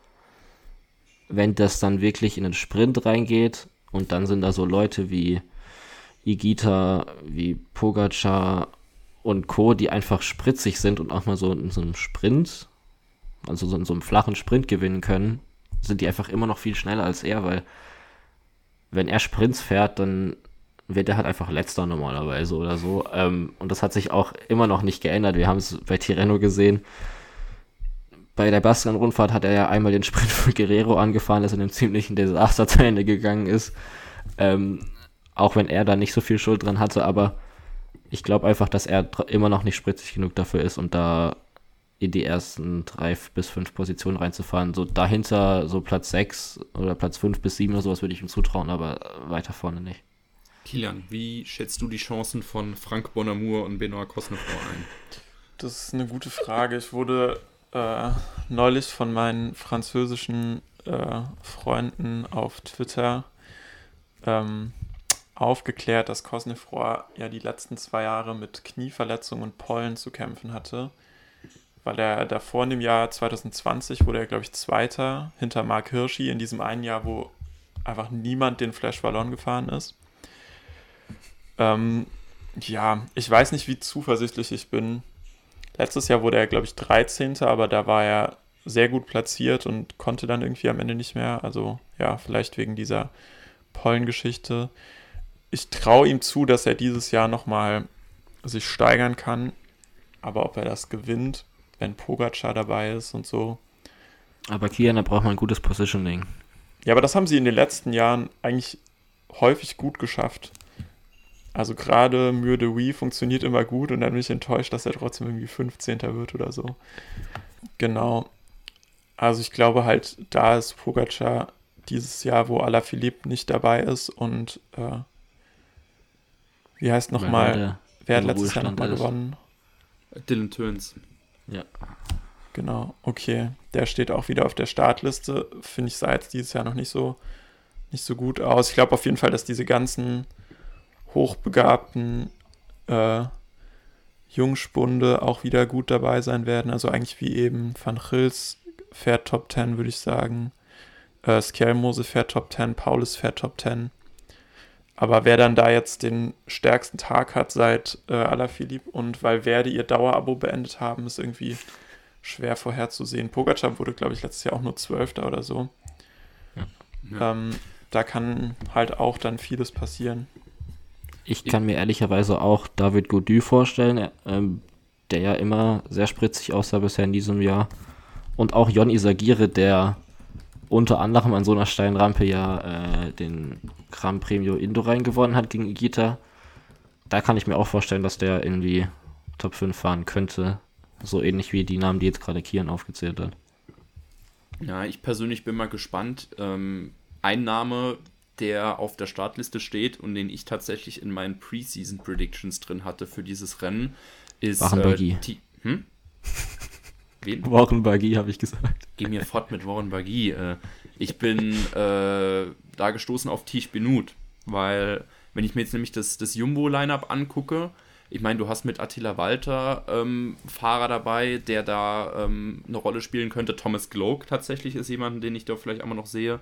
wenn das dann wirklich in den Sprint reingeht und dann sind da so Leute wie Igita, wie Pogacar und Co., die einfach spritzig sind und auch mal so in so einem Sprint, also so in so einem flachen Sprint gewinnen können, sind die einfach immer noch viel schneller als er, weil wenn er Sprints fährt, dann wird er halt einfach letzter normalerweise oder so. Ähm, und das hat sich auch immer noch nicht geändert. Wir haben es bei Tirreno gesehen. Bei der Bastian-Rundfahrt hat er ja einmal den Sprint für Guerrero angefahren, das in einem ziemlichen Desaster zu Ende gegangen ist. Ähm, auch wenn er da nicht so viel Schuld dran hatte, aber ich glaube einfach, dass er immer noch nicht spritzig genug dafür ist, um da in die ersten drei bis fünf Positionen reinzufahren. So dahinter, so Platz sechs oder Platz fünf bis sieben oder sowas würde ich ihm zutrauen, aber weiter vorne nicht. Kilian, wie schätzt du die Chancen von Frank Bonamour und Benoit Cosnefroy ein? Das ist eine gute Frage. Ich wurde äh, neulich von meinen französischen äh, Freunden auf Twitter ähm, aufgeklärt, dass Cosnefroy ja die letzten zwei Jahre mit Knieverletzungen und Pollen zu kämpfen hatte. Weil er davor in dem Jahr 2020 wurde er, glaube ich, Zweiter hinter Mark Hirschi in diesem einen Jahr, wo einfach niemand den Flash Ballon gefahren ist. Ähm, ja, ich weiß nicht, wie zuversichtlich ich bin. Letztes Jahr wurde er, glaube ich, 13. Aber da war er sehr gut platziert und konnte dann irgendwie am Ende nicht mehr. Also ja, vielleicht wegen dieser Pollengeschichte. Ich traue ihm zu, dass er dieses Jahr nochmal sich steigern kann. Aber ob er das gewinnt, wenn Pogacar dabei ist und so. Aber Kian, da braucht man ein gutes Positioning. Ja, aber das haben sie in den letzten Jahren eigentlich häufig gut geschafft. Also gerade Mur de Wii funktioniert immer gut und dann bin ich enttäuscht, dass er trotzdem irgendwie 15. wird oder so. Genau. Also ich glaube halt, da ist Pogacar dieses Jahr, wo Alaphilippe nicht dabei ist und äh, wie heißt nochmal, wer hat letztes Jahr nochmal gewonnen? Dylan Töns. Ja. Genau, okay. Der steht auch wieder auf der Startliste. Finde ich, sah jetzt dieses Jahr noch nicht so, nicht so gut aus. Ich glaube auf jeden Fall, dass diese ganzen hochbegabten äh, Jungspunde auch wieder gut dabei sein werden. Also eigentlich wie eben Van Gils fährt Top 10, würde ich sagen. Äh, Skjelmose fährt Top 10, Paulus fährt Top 10. Aber wer dann da jetzt den stärksten Tag hat seit äh, Alaphilippe und weil Verdi ihr Dauerabo beendet haben, ist irgendwie schwer vorherzusehen. Pogacar wurde, glaube ich, letztes Jahr auch nur Zwölfter oder so. Ja. Ähm, da kann halt auch dann vieles passieren. Ich kann mir ehrlicherweise auch David Gaudu vorstellen, ähm, der ja immer sehr spritzig aussah bisher in diesem Jahr. Und auch Jon Isagire, der unter anderem an so einer steilen Rampe ja äh, den Grand Premio Indorein gewonnen hat gegen Igita. Da kann ich mir auch vorstellen, dass der irgendwie Top 5 fahren könnte. So ähnlich wie die Namen, die jetzt gerade Kian aufgezählt hat. Ja, ich persönlich bin mal gespannt. Ähm, ein Name, der auf der Startliste steht und den ich tatsächlich in meinen Preseason Predictions drin hatte für dieses Rennen, ist. Äh, hm? *laughs* Wen? Warren Buggy, habe ich gesagt. Geh mir fort mit Warren Buggy. Äh, ich bin äh, da gestoßen auf Tisch Benut, weil, wenn ich mir jetzt nämlich das, das Jumbo-Line-Up angucke, ich meine, du hast mit Attila Walter ähm, Fahrer dabei, der da ähm, eine Rolle spielen könnte. Thomas Gloak tatsächlich ist jemand, den ich da vielleicht auch mal noch sehe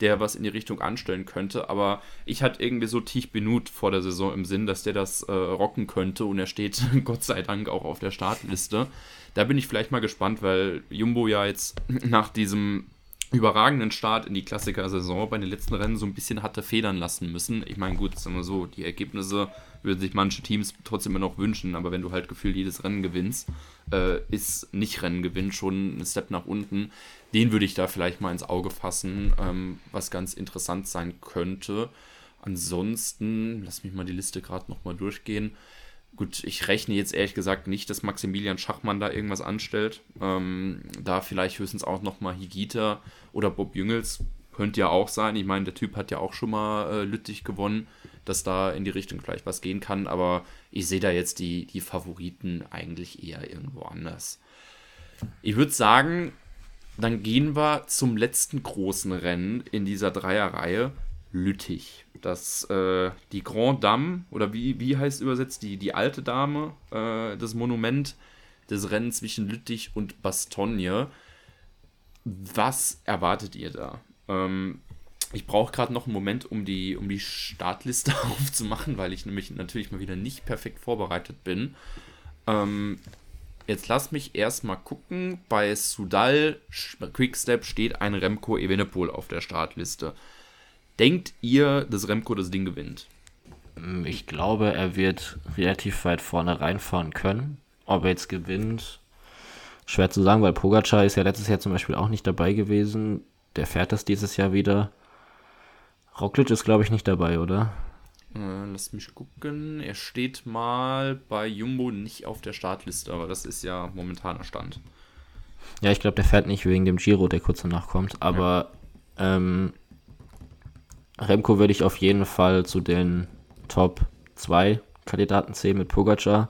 der was in die Richtung anstellen könnte. Aber ich hatte irgendwie so Tich Benut vor der Saison im Sinn, dass der das äh, rocken könnte und er steht *laughs* Gott sei Dank auch auf der Startliste. Da bin ich vielleicht mal gespannt, weil Jumbo ja jetzt *laughs* nach diesem überragenden Start in die Klassiker-Saison bei den letzten Rennen so ein bisschen hatte federn lassen müssen. Ich meine, gut, sagen wir so, die Ergebnisse würden sich manche Teams trotzdem immer noch wünschen, aber wenn du halt gefühlt jedes Rennen gewinnst, äh, ist nicht Rennen schon ein Step nach unten den würde ich da vielleicht mal ins Auge fassen, ähm, was ganz interessant sein könnte. Ansonsten, lass mich mal die Liste gerade nochmal durchgehen. Gut, ich rechne jetzt ehrlich gesagt nicht, dass Maximilian Schachmann da irgendwas anstellt. Ähm, da vielleicht höchstens auch nochmal Higita oder Bob Jüngels. Könnte ja auch sein. Ich meine, der Typ hat ja auch schon mal äh, Lüttich gewonnen, dass da in die Richtung vielleicht was gehen kann. Aber ich sehe da jetzt die, die Favoriten eigentlich eher irgendwo anders. Ich würde sagen, dann gehen wir zum letzten großen Rennen in dieser Dreierreihe, Lüttich. Das, äh, die Grand Dame, oder wie, wie heißt übersetzt, die, die alte Dame, äh, das Monument des Rennens zwischen Lüttich und Bastogne. Was erwartet ihr da? Ähm, ich brauche gerade noch einen Moment, um die, um die Startliste *laughs* aufzumachen, weil ich nämlich natürlich mal wieder nicht perfekt vorbereitet bin. Ähm, Jetzt lass mich erstmal gucken. Bei Sudal Quickstep steht ein Remco Evenepoel auf der Startliste. Denkt ihr, dass Remco das Ding gewinnt? Mm, ich glaube, er wird relativ weit vorne reinfahren können. Ob er jetzt gewinnt, schwer zu sagen, weil Pogacar ist ja letztes Jahr zum Beispiel auch nicht dabei gewesen. Der fährt das dieses Jahr wieder. Roglic ist, glaube ich, nicht dabei, oder? Äh, lass mich gucken. Er steht mal bei Jumbo nicht auf der Startliste, aber das ist ja momentaner Stand. Ja, ich glaube, der fährt nicht wegen dem Giro, der kurz danach kommt. Aber ja. ähm, Remco würde ich auf jeden Fall zu den Top 2 Kandidaten zählen mit Pogacar.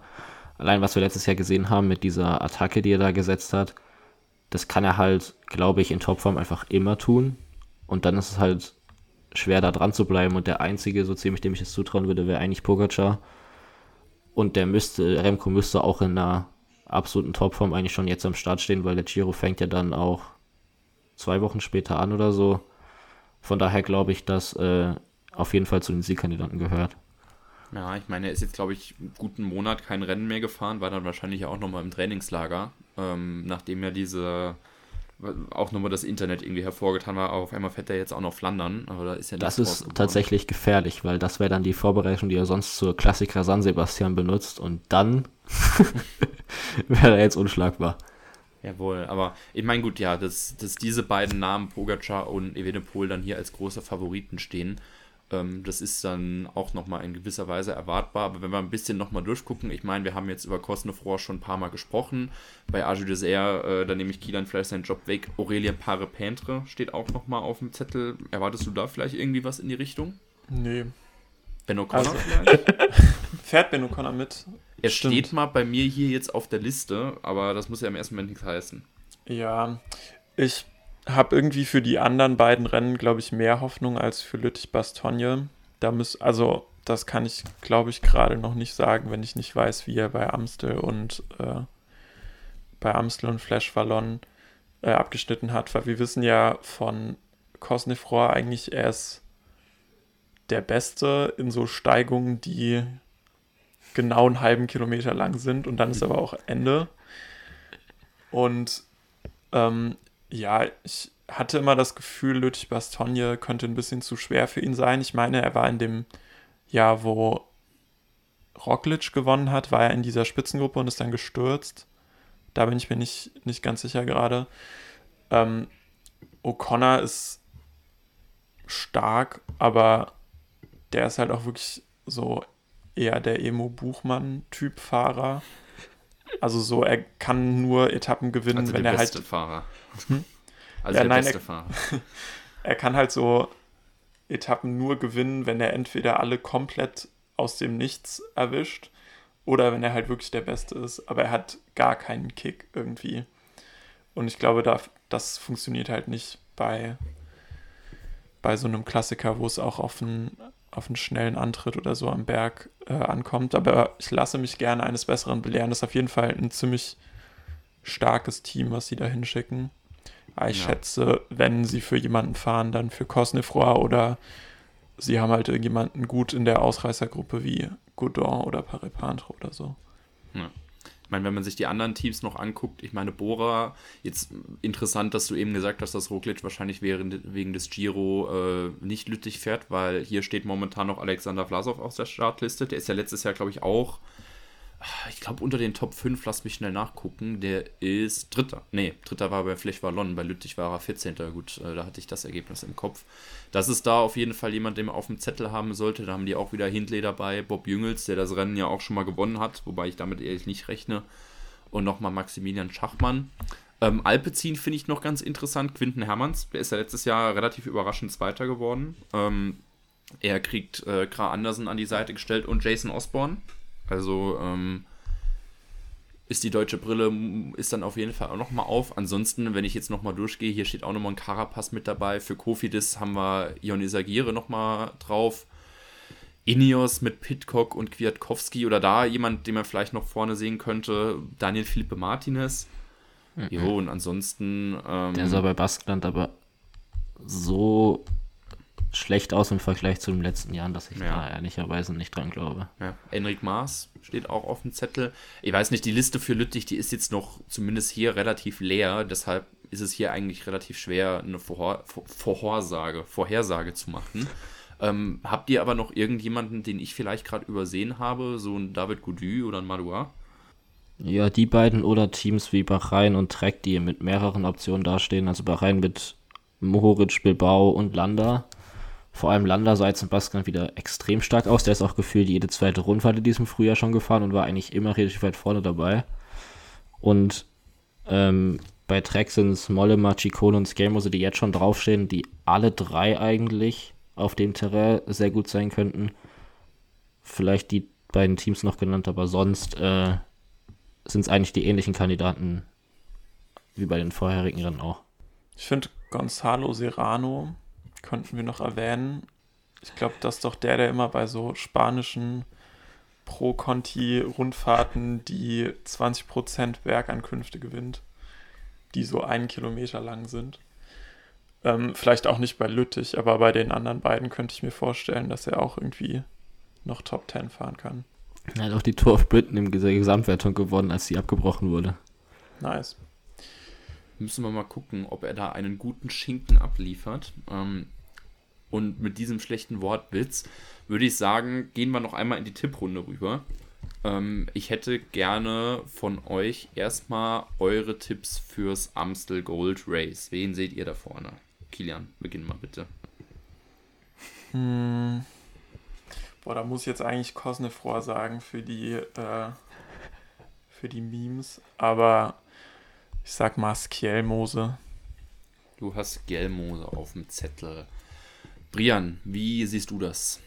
Allein was wir letztes Jahr gesehen haben mit dieser Attacke, die er da gesetzt hat, das kann er halt, glaube ich, in Topform einfach immer tun. Und dann ist es halt schwer da dran zu bleiben und der einzige, so ziemlich dem ich es zutrauen würde, wäre eigentlich Pogacar. Und der müsste, Remco müsste auch in einer absoluten Topform eigentlich schon jetzt am Start stehen, weil der Giro fängt ja dann auch zwei Wochen später an oder so. Von daher glaube ich, dass äh, auf jeden Fall zu den Siegkandidaten gehört. Ja, ich meine, er ist jetzt, glaube ich, einen guten Monat kein Rennen mehr gefahren, war dann wahrscheinlich auch nochmal im Trainingslager, ähm, nachdem er diese auch nochmal das Internet irgendwie hervorgetan war, auf einmal fährt er jetzt auch noch Flandern, aber da ist ja Das ist tatsächlich gefährlich, weil das wäre dann die Vorbereitung, die er sonst zur Klassiker San Sebastian benutzt und dann *laughs* wäre er jetzt unschlagbar. Jawohl, aber ich meine, gut, ja, dass, dass diese beiden Namen, Pogacar und Evenepoel, dann hier als große Favoriten stehen, das ist dann auch nochmal in gewisser Weise erwartbar. Aber wenn wir ein bisschen nochmal durchgucken, ich meine, wir haben jetzt über Cosnefroy schon ein paar Mal gesprochen. Bei Age Dessert, äh, da nehme ich Kielan vielleicht seinen Job weg. Aurelien Pare-Pentre steht auch nochmal auf dem Zettel. Erwartest du da vielleicht irgendwie was in die Richtung? Nee. Ben O'Connor also, vielleicht? *laughs* Fährt Ben O'Connor mit? Er Stimmt. steht mal bei mir hier jetzt auf der Liste, aber das muss ja im ersten Moment nichts heißen. Ja, ich habe irgendwie für die anderen beiden Rennen, glaube ich, mehr Hoffnung als für Lüttich-Bastogne. Da muss, also, das kann ich, glaube ich, gerade noch nicht sagen, wenn ich nicht weiß, wie er bei Amstel und äh, bei Amstel und Flash Wallon äh, abgeschnitten hat, weil wir wissen ja von Cosnefroy eigentlich, er ist der Beste in so Steigungen, die genau einen halben Kilometer lang sind und dann ist aber auch Ende. Und ähm, ja, ich hatte immer das Gefühl, Lüttich Bastogne könnte ein bisschen zu schwer für ihn sein. Ich meine, er war in dem Jahr, wo Roglic gewonnen hat, war er in dieser Spitzengruppe und ist dann gestürzt. Da bin ich mir nicht, nicht ganz sicher gerade. Ähm, O'Connor ist stark, aber der ist halt auch wirklich so eher der Emo-Buchmann-Typ Fahrer. Also so, er kann nur Etappen gewinnen, Also wenn der er beste halt. Fahrer. Hm? Also Ja, der nein, beste er- Fahrer. *laughs* Er kann halt so Etappen nur gewinnen, wenn er entweder alle komplett aus dem Nichts erwischt oder wenn er halt wirklich der Beste ist. Aber er hat gar keinen Kick irgendwie. Und ich glaube, da, das funktioniert halt nicht bei, bei so einem Klassiker, wo es auch auf einen, auf einen schnellen Antritt oder so am Berg äh, ankommt. Aber ich lasse mich gerne eines Besseren belehren. Das ist auf jeden Fall ein ziemlich starkes Team, was sie da hinschicken. Aber ich Ja. schätze, wenn sie für jemanden fahren, dann für Cosnefroy oder sie haben halt irgendjemanden gut in der Ausreißergruppe wie Godon oder Parepantro oder so. Ich meine, wenn man sich die anderen Teams noch anguckt, ich meine, Bora, jetzt interessant, dass du eben gesagt hast, dass Roglic wahrscheinlich während, wegen des Giro äh, nicht Lüttich fährt, weil hier steht momentan noch Alexander Vlasov auf der Startliste. Der ist ja letztes Jahr, glaube ich, auch, ich glaube, unter den Top 5, lass mich schnell nachgucken, der ist Dritter. Nee, Dritter war bei Flech Wallon, bei Lüttich war er 14. Gut, äh, da hatte ich das Ergebnis im Kopf. Das ist da auf jeden Fall jemand, den man auf dem Zettel haben sollte. Da haben die auch wieder Hindley dabei, Bob Jüngels, der das Rennen ja auch schon mal gewonnen hat, wobei ich damit ehrlich nicht rechne. Und nochmal Maximilian Schachmann. Ähm, Alpecin finde ich noch ganz interessant. Quinten Hermanns, der ist ja letztes Jahr relativ überraschend Zweiter geworden. Ähm, er kriegt äh, Kra Andersen an die Seite gestellt und Jason Osborne. Also ähm, ist die deutsche Brille, ist dann auf jeden Fall auch nochmal auf. Ansonsten, wenn ich jetzt nochmal durchgehe, hier steht auch nochmal ein Carapaz mit dabei. Für Kofidis haben wir Ion Isagire nochmal drauf. Ineos mit Pitcock und Kwiatkowski oder da jemand, den man vielleicht noch vorne sehen könnte, Daniel Felipe Martinez. Jo, und ansonsten. Ähm, Der sah bei Baskenland aber so schlecht aus im Vergleich zu den letzten Jahren, dass ich Ja. da ehrlicherweise nicht dran glaube. Ja, Enrik Maas steht auch auf dem Zettel. Ich weiß nicht, die Liste für Lüttich, die ist jetzt noch zumindest hier relativ leer. Deshalb ist es hier eigentlich relativ schwer, eine Vorher Vor- Vorhersage, Vorhersage zu machen. *laughs* Ähm, habt ihr aber noch irgendjemanden, den ich vielleicht gerade übersehen habe? So ein David Goudy oder ein Madouas? Ja, die beiden oder Teams wie Bahrain und Trek, die mit mehreren Optionen dastehen. Also Bahrain mit Mohoric, Bilbao und Landa. Vor allem jetzt in Baskenland wieder extrem stark aus. Der ist auch gefühlt jede zweite Rundfahrt in diesem Frühjahr schon gefahren und war eigentlich immer relativ weit vorne dabei. Und ähm, bei Trek sind es Mollema, Ciccone und Scamose, die jetzt schon draufstehen, die alle drei eigentlich auf dem Terrain sehr gut sein könnten. Vielleicht die beiden Teams noch genannt, aber sonst äh, sind es eigentlich die ähnlichen Kandidaten wie bei den vorherigen Rennen auch. Ich finde, Gonzalo Serrano könnten wir noch erwähnen. Ich glaube, das ist doch der, der immer bei so spanischen Pro-Conti-Rundfahrten die 20% Bergankünfte gewinnt, die so einen Kilometer lang sind. Ähm, vielleicht auch nicht bei Lüttich, aber bei den anderen beiden könnte ich mir vorstellen, dass er auch irgendwie noch Top 10 fahren kann. Er hat auch die Tour of Britain in dieser Gesamtwertung gewonnen, als sie abgebrochen wurde. Nice. Müssen wir mal gucken, ob er da einen guten Schinken abliefert. Ähm, und mit diesem schlechten Wortwitz würde ich sagen, gehen wir noch einmal in die Tipprunde rüber. Ähm, ich hätte gerne von euch erstmal eure Tipps fürs Amstel Gold Race. Wen seht ihr da vorne? Kilian, beginn mal bitte. Hm. Boah, da muss ich jetzt eigentlich Cosnefroy sagen für die, äh, für die Memes. Aber ich sag mal Skielmose. Du hast Gelmose auf dem Zettel. Brian, wie siehst du das?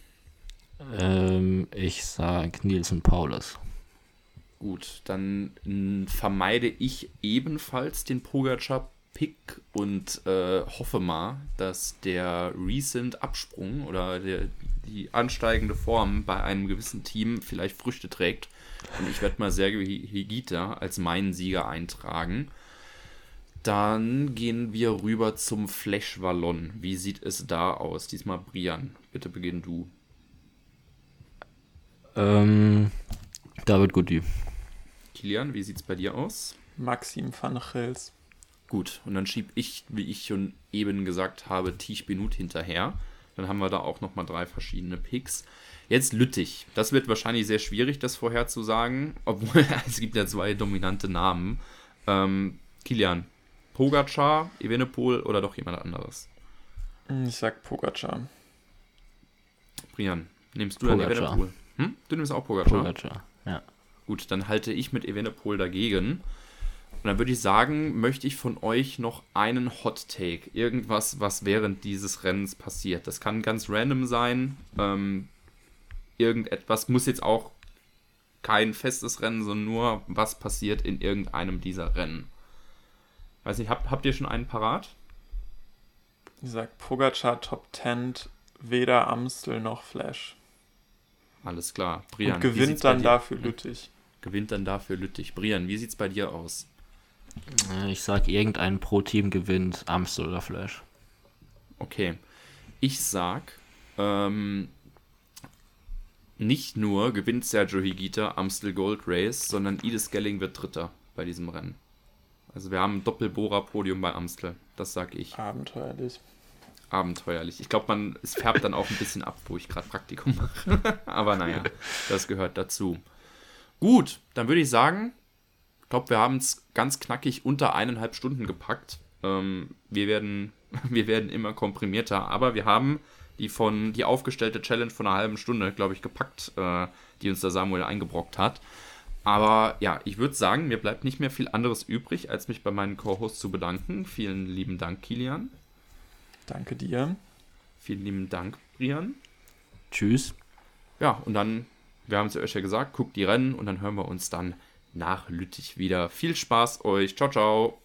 Ähm, ich sag Nielsen Paulus. Gut, dann vermeide ich ebenfalls den Pogacar-Pick und äh, hoffe mal, dass der recent Absprung oder der, die ansteigende Form bei einem gewissen Team vielleicht Früchte trägt. Und ich werde mal Sergio Higita als meinen Sieger eintragen. Dann gehen wir rüber zum Flash Wallon. Wie sieht es da aus? Diesmal Brian, bitte beginn du. Ähm, David Gody. Kilian, wie sieht es bei dir aus? Maxim van Gils. Gut, und dann schiebe ich, wie ich schon eben gesagt habe, Tisch Benut hinterher. Dann haben wir da auch nochmal drei verschiedene Picks. Jetzt Lüttich. Das wird wahrscheinlich sehr schwierig, das vorherzusagen, obwohl *laughs* es gibt ja zwei dominante Namen. Ähm, Kilian, Pogacar, Evenepoel oder doch jemand anderes? Ich sag Pogacar. Brian, nimmst du dann Pogacar. Evenepoel? Hm? Du nimmst auch Pogacar. Pogacar. Ja. Gut, dann halte ich mit Evenepoel dagegen. Und dann würde ich sagen, möchte ich von euch noch einen Hot Take. Irgendwas, was während dieses Rennens passiert. Das kann ganz random sein. Ähm, irgendetwas muss jetzt auch kein festes Rennen, sondern nur, was passiert in irgendeinem dieser Rennen. Weiß nicht, habt, habt ihr schon einen parat? Ich sag Pogacar Top 10, weder Amstel noch Flash. Alles klar. Brian, Und gewinnt dann dafür Lüttich. Gewinnt dann dafür Lüttich. Brian, wie sieht's bei dir aus? Äh, Ich sag, irgendein Pro-Team gewinnt Amstel oder Flash. Okay. Ich sag, ähm, nicht nur gewinnt Sergio Higuita Amstel Gold Race, sondern Ide Skelling wird Dritter bei diesem Rennen. Also wir haben ein Doppelbohrer-Podium bei Amstel. Das sag ich. Abenteuerlich. Abenteuerlich. Ich glaube, man es färbt dann auch ein bisschen ab, wo ich gerade Praktikum mache. *laughs* Aber naja, das gehört dazu. Gut, dann würde ich sagen, ich glaube, wir haben es ganz knackig unter eineinhalb Stunden gepackt. Ähm, wir, werden, *laughs* wir werden immer komprimierter, aber wir haben die von die aufgestellte Challenge von einer halben Stunde, glaube ich, gepackt, äh, die uns der Samuel eingebrockt hat. Aber ja, ich würde sagen, mir bleibt nicht mehr viel anderes übrig, als mich bei meinen Co-Hosts zu bedanken. Vielen lieben Dank, Kilian. Danke dir. Vielen lieben Dank, Brian. Tschüss. Ja, und dann, wir haben es euch ja gesagt, guckt die Rennen und dann hören wir uns dann nach Lüttich wieder. Viel Spaß euch. Ciao, ciao.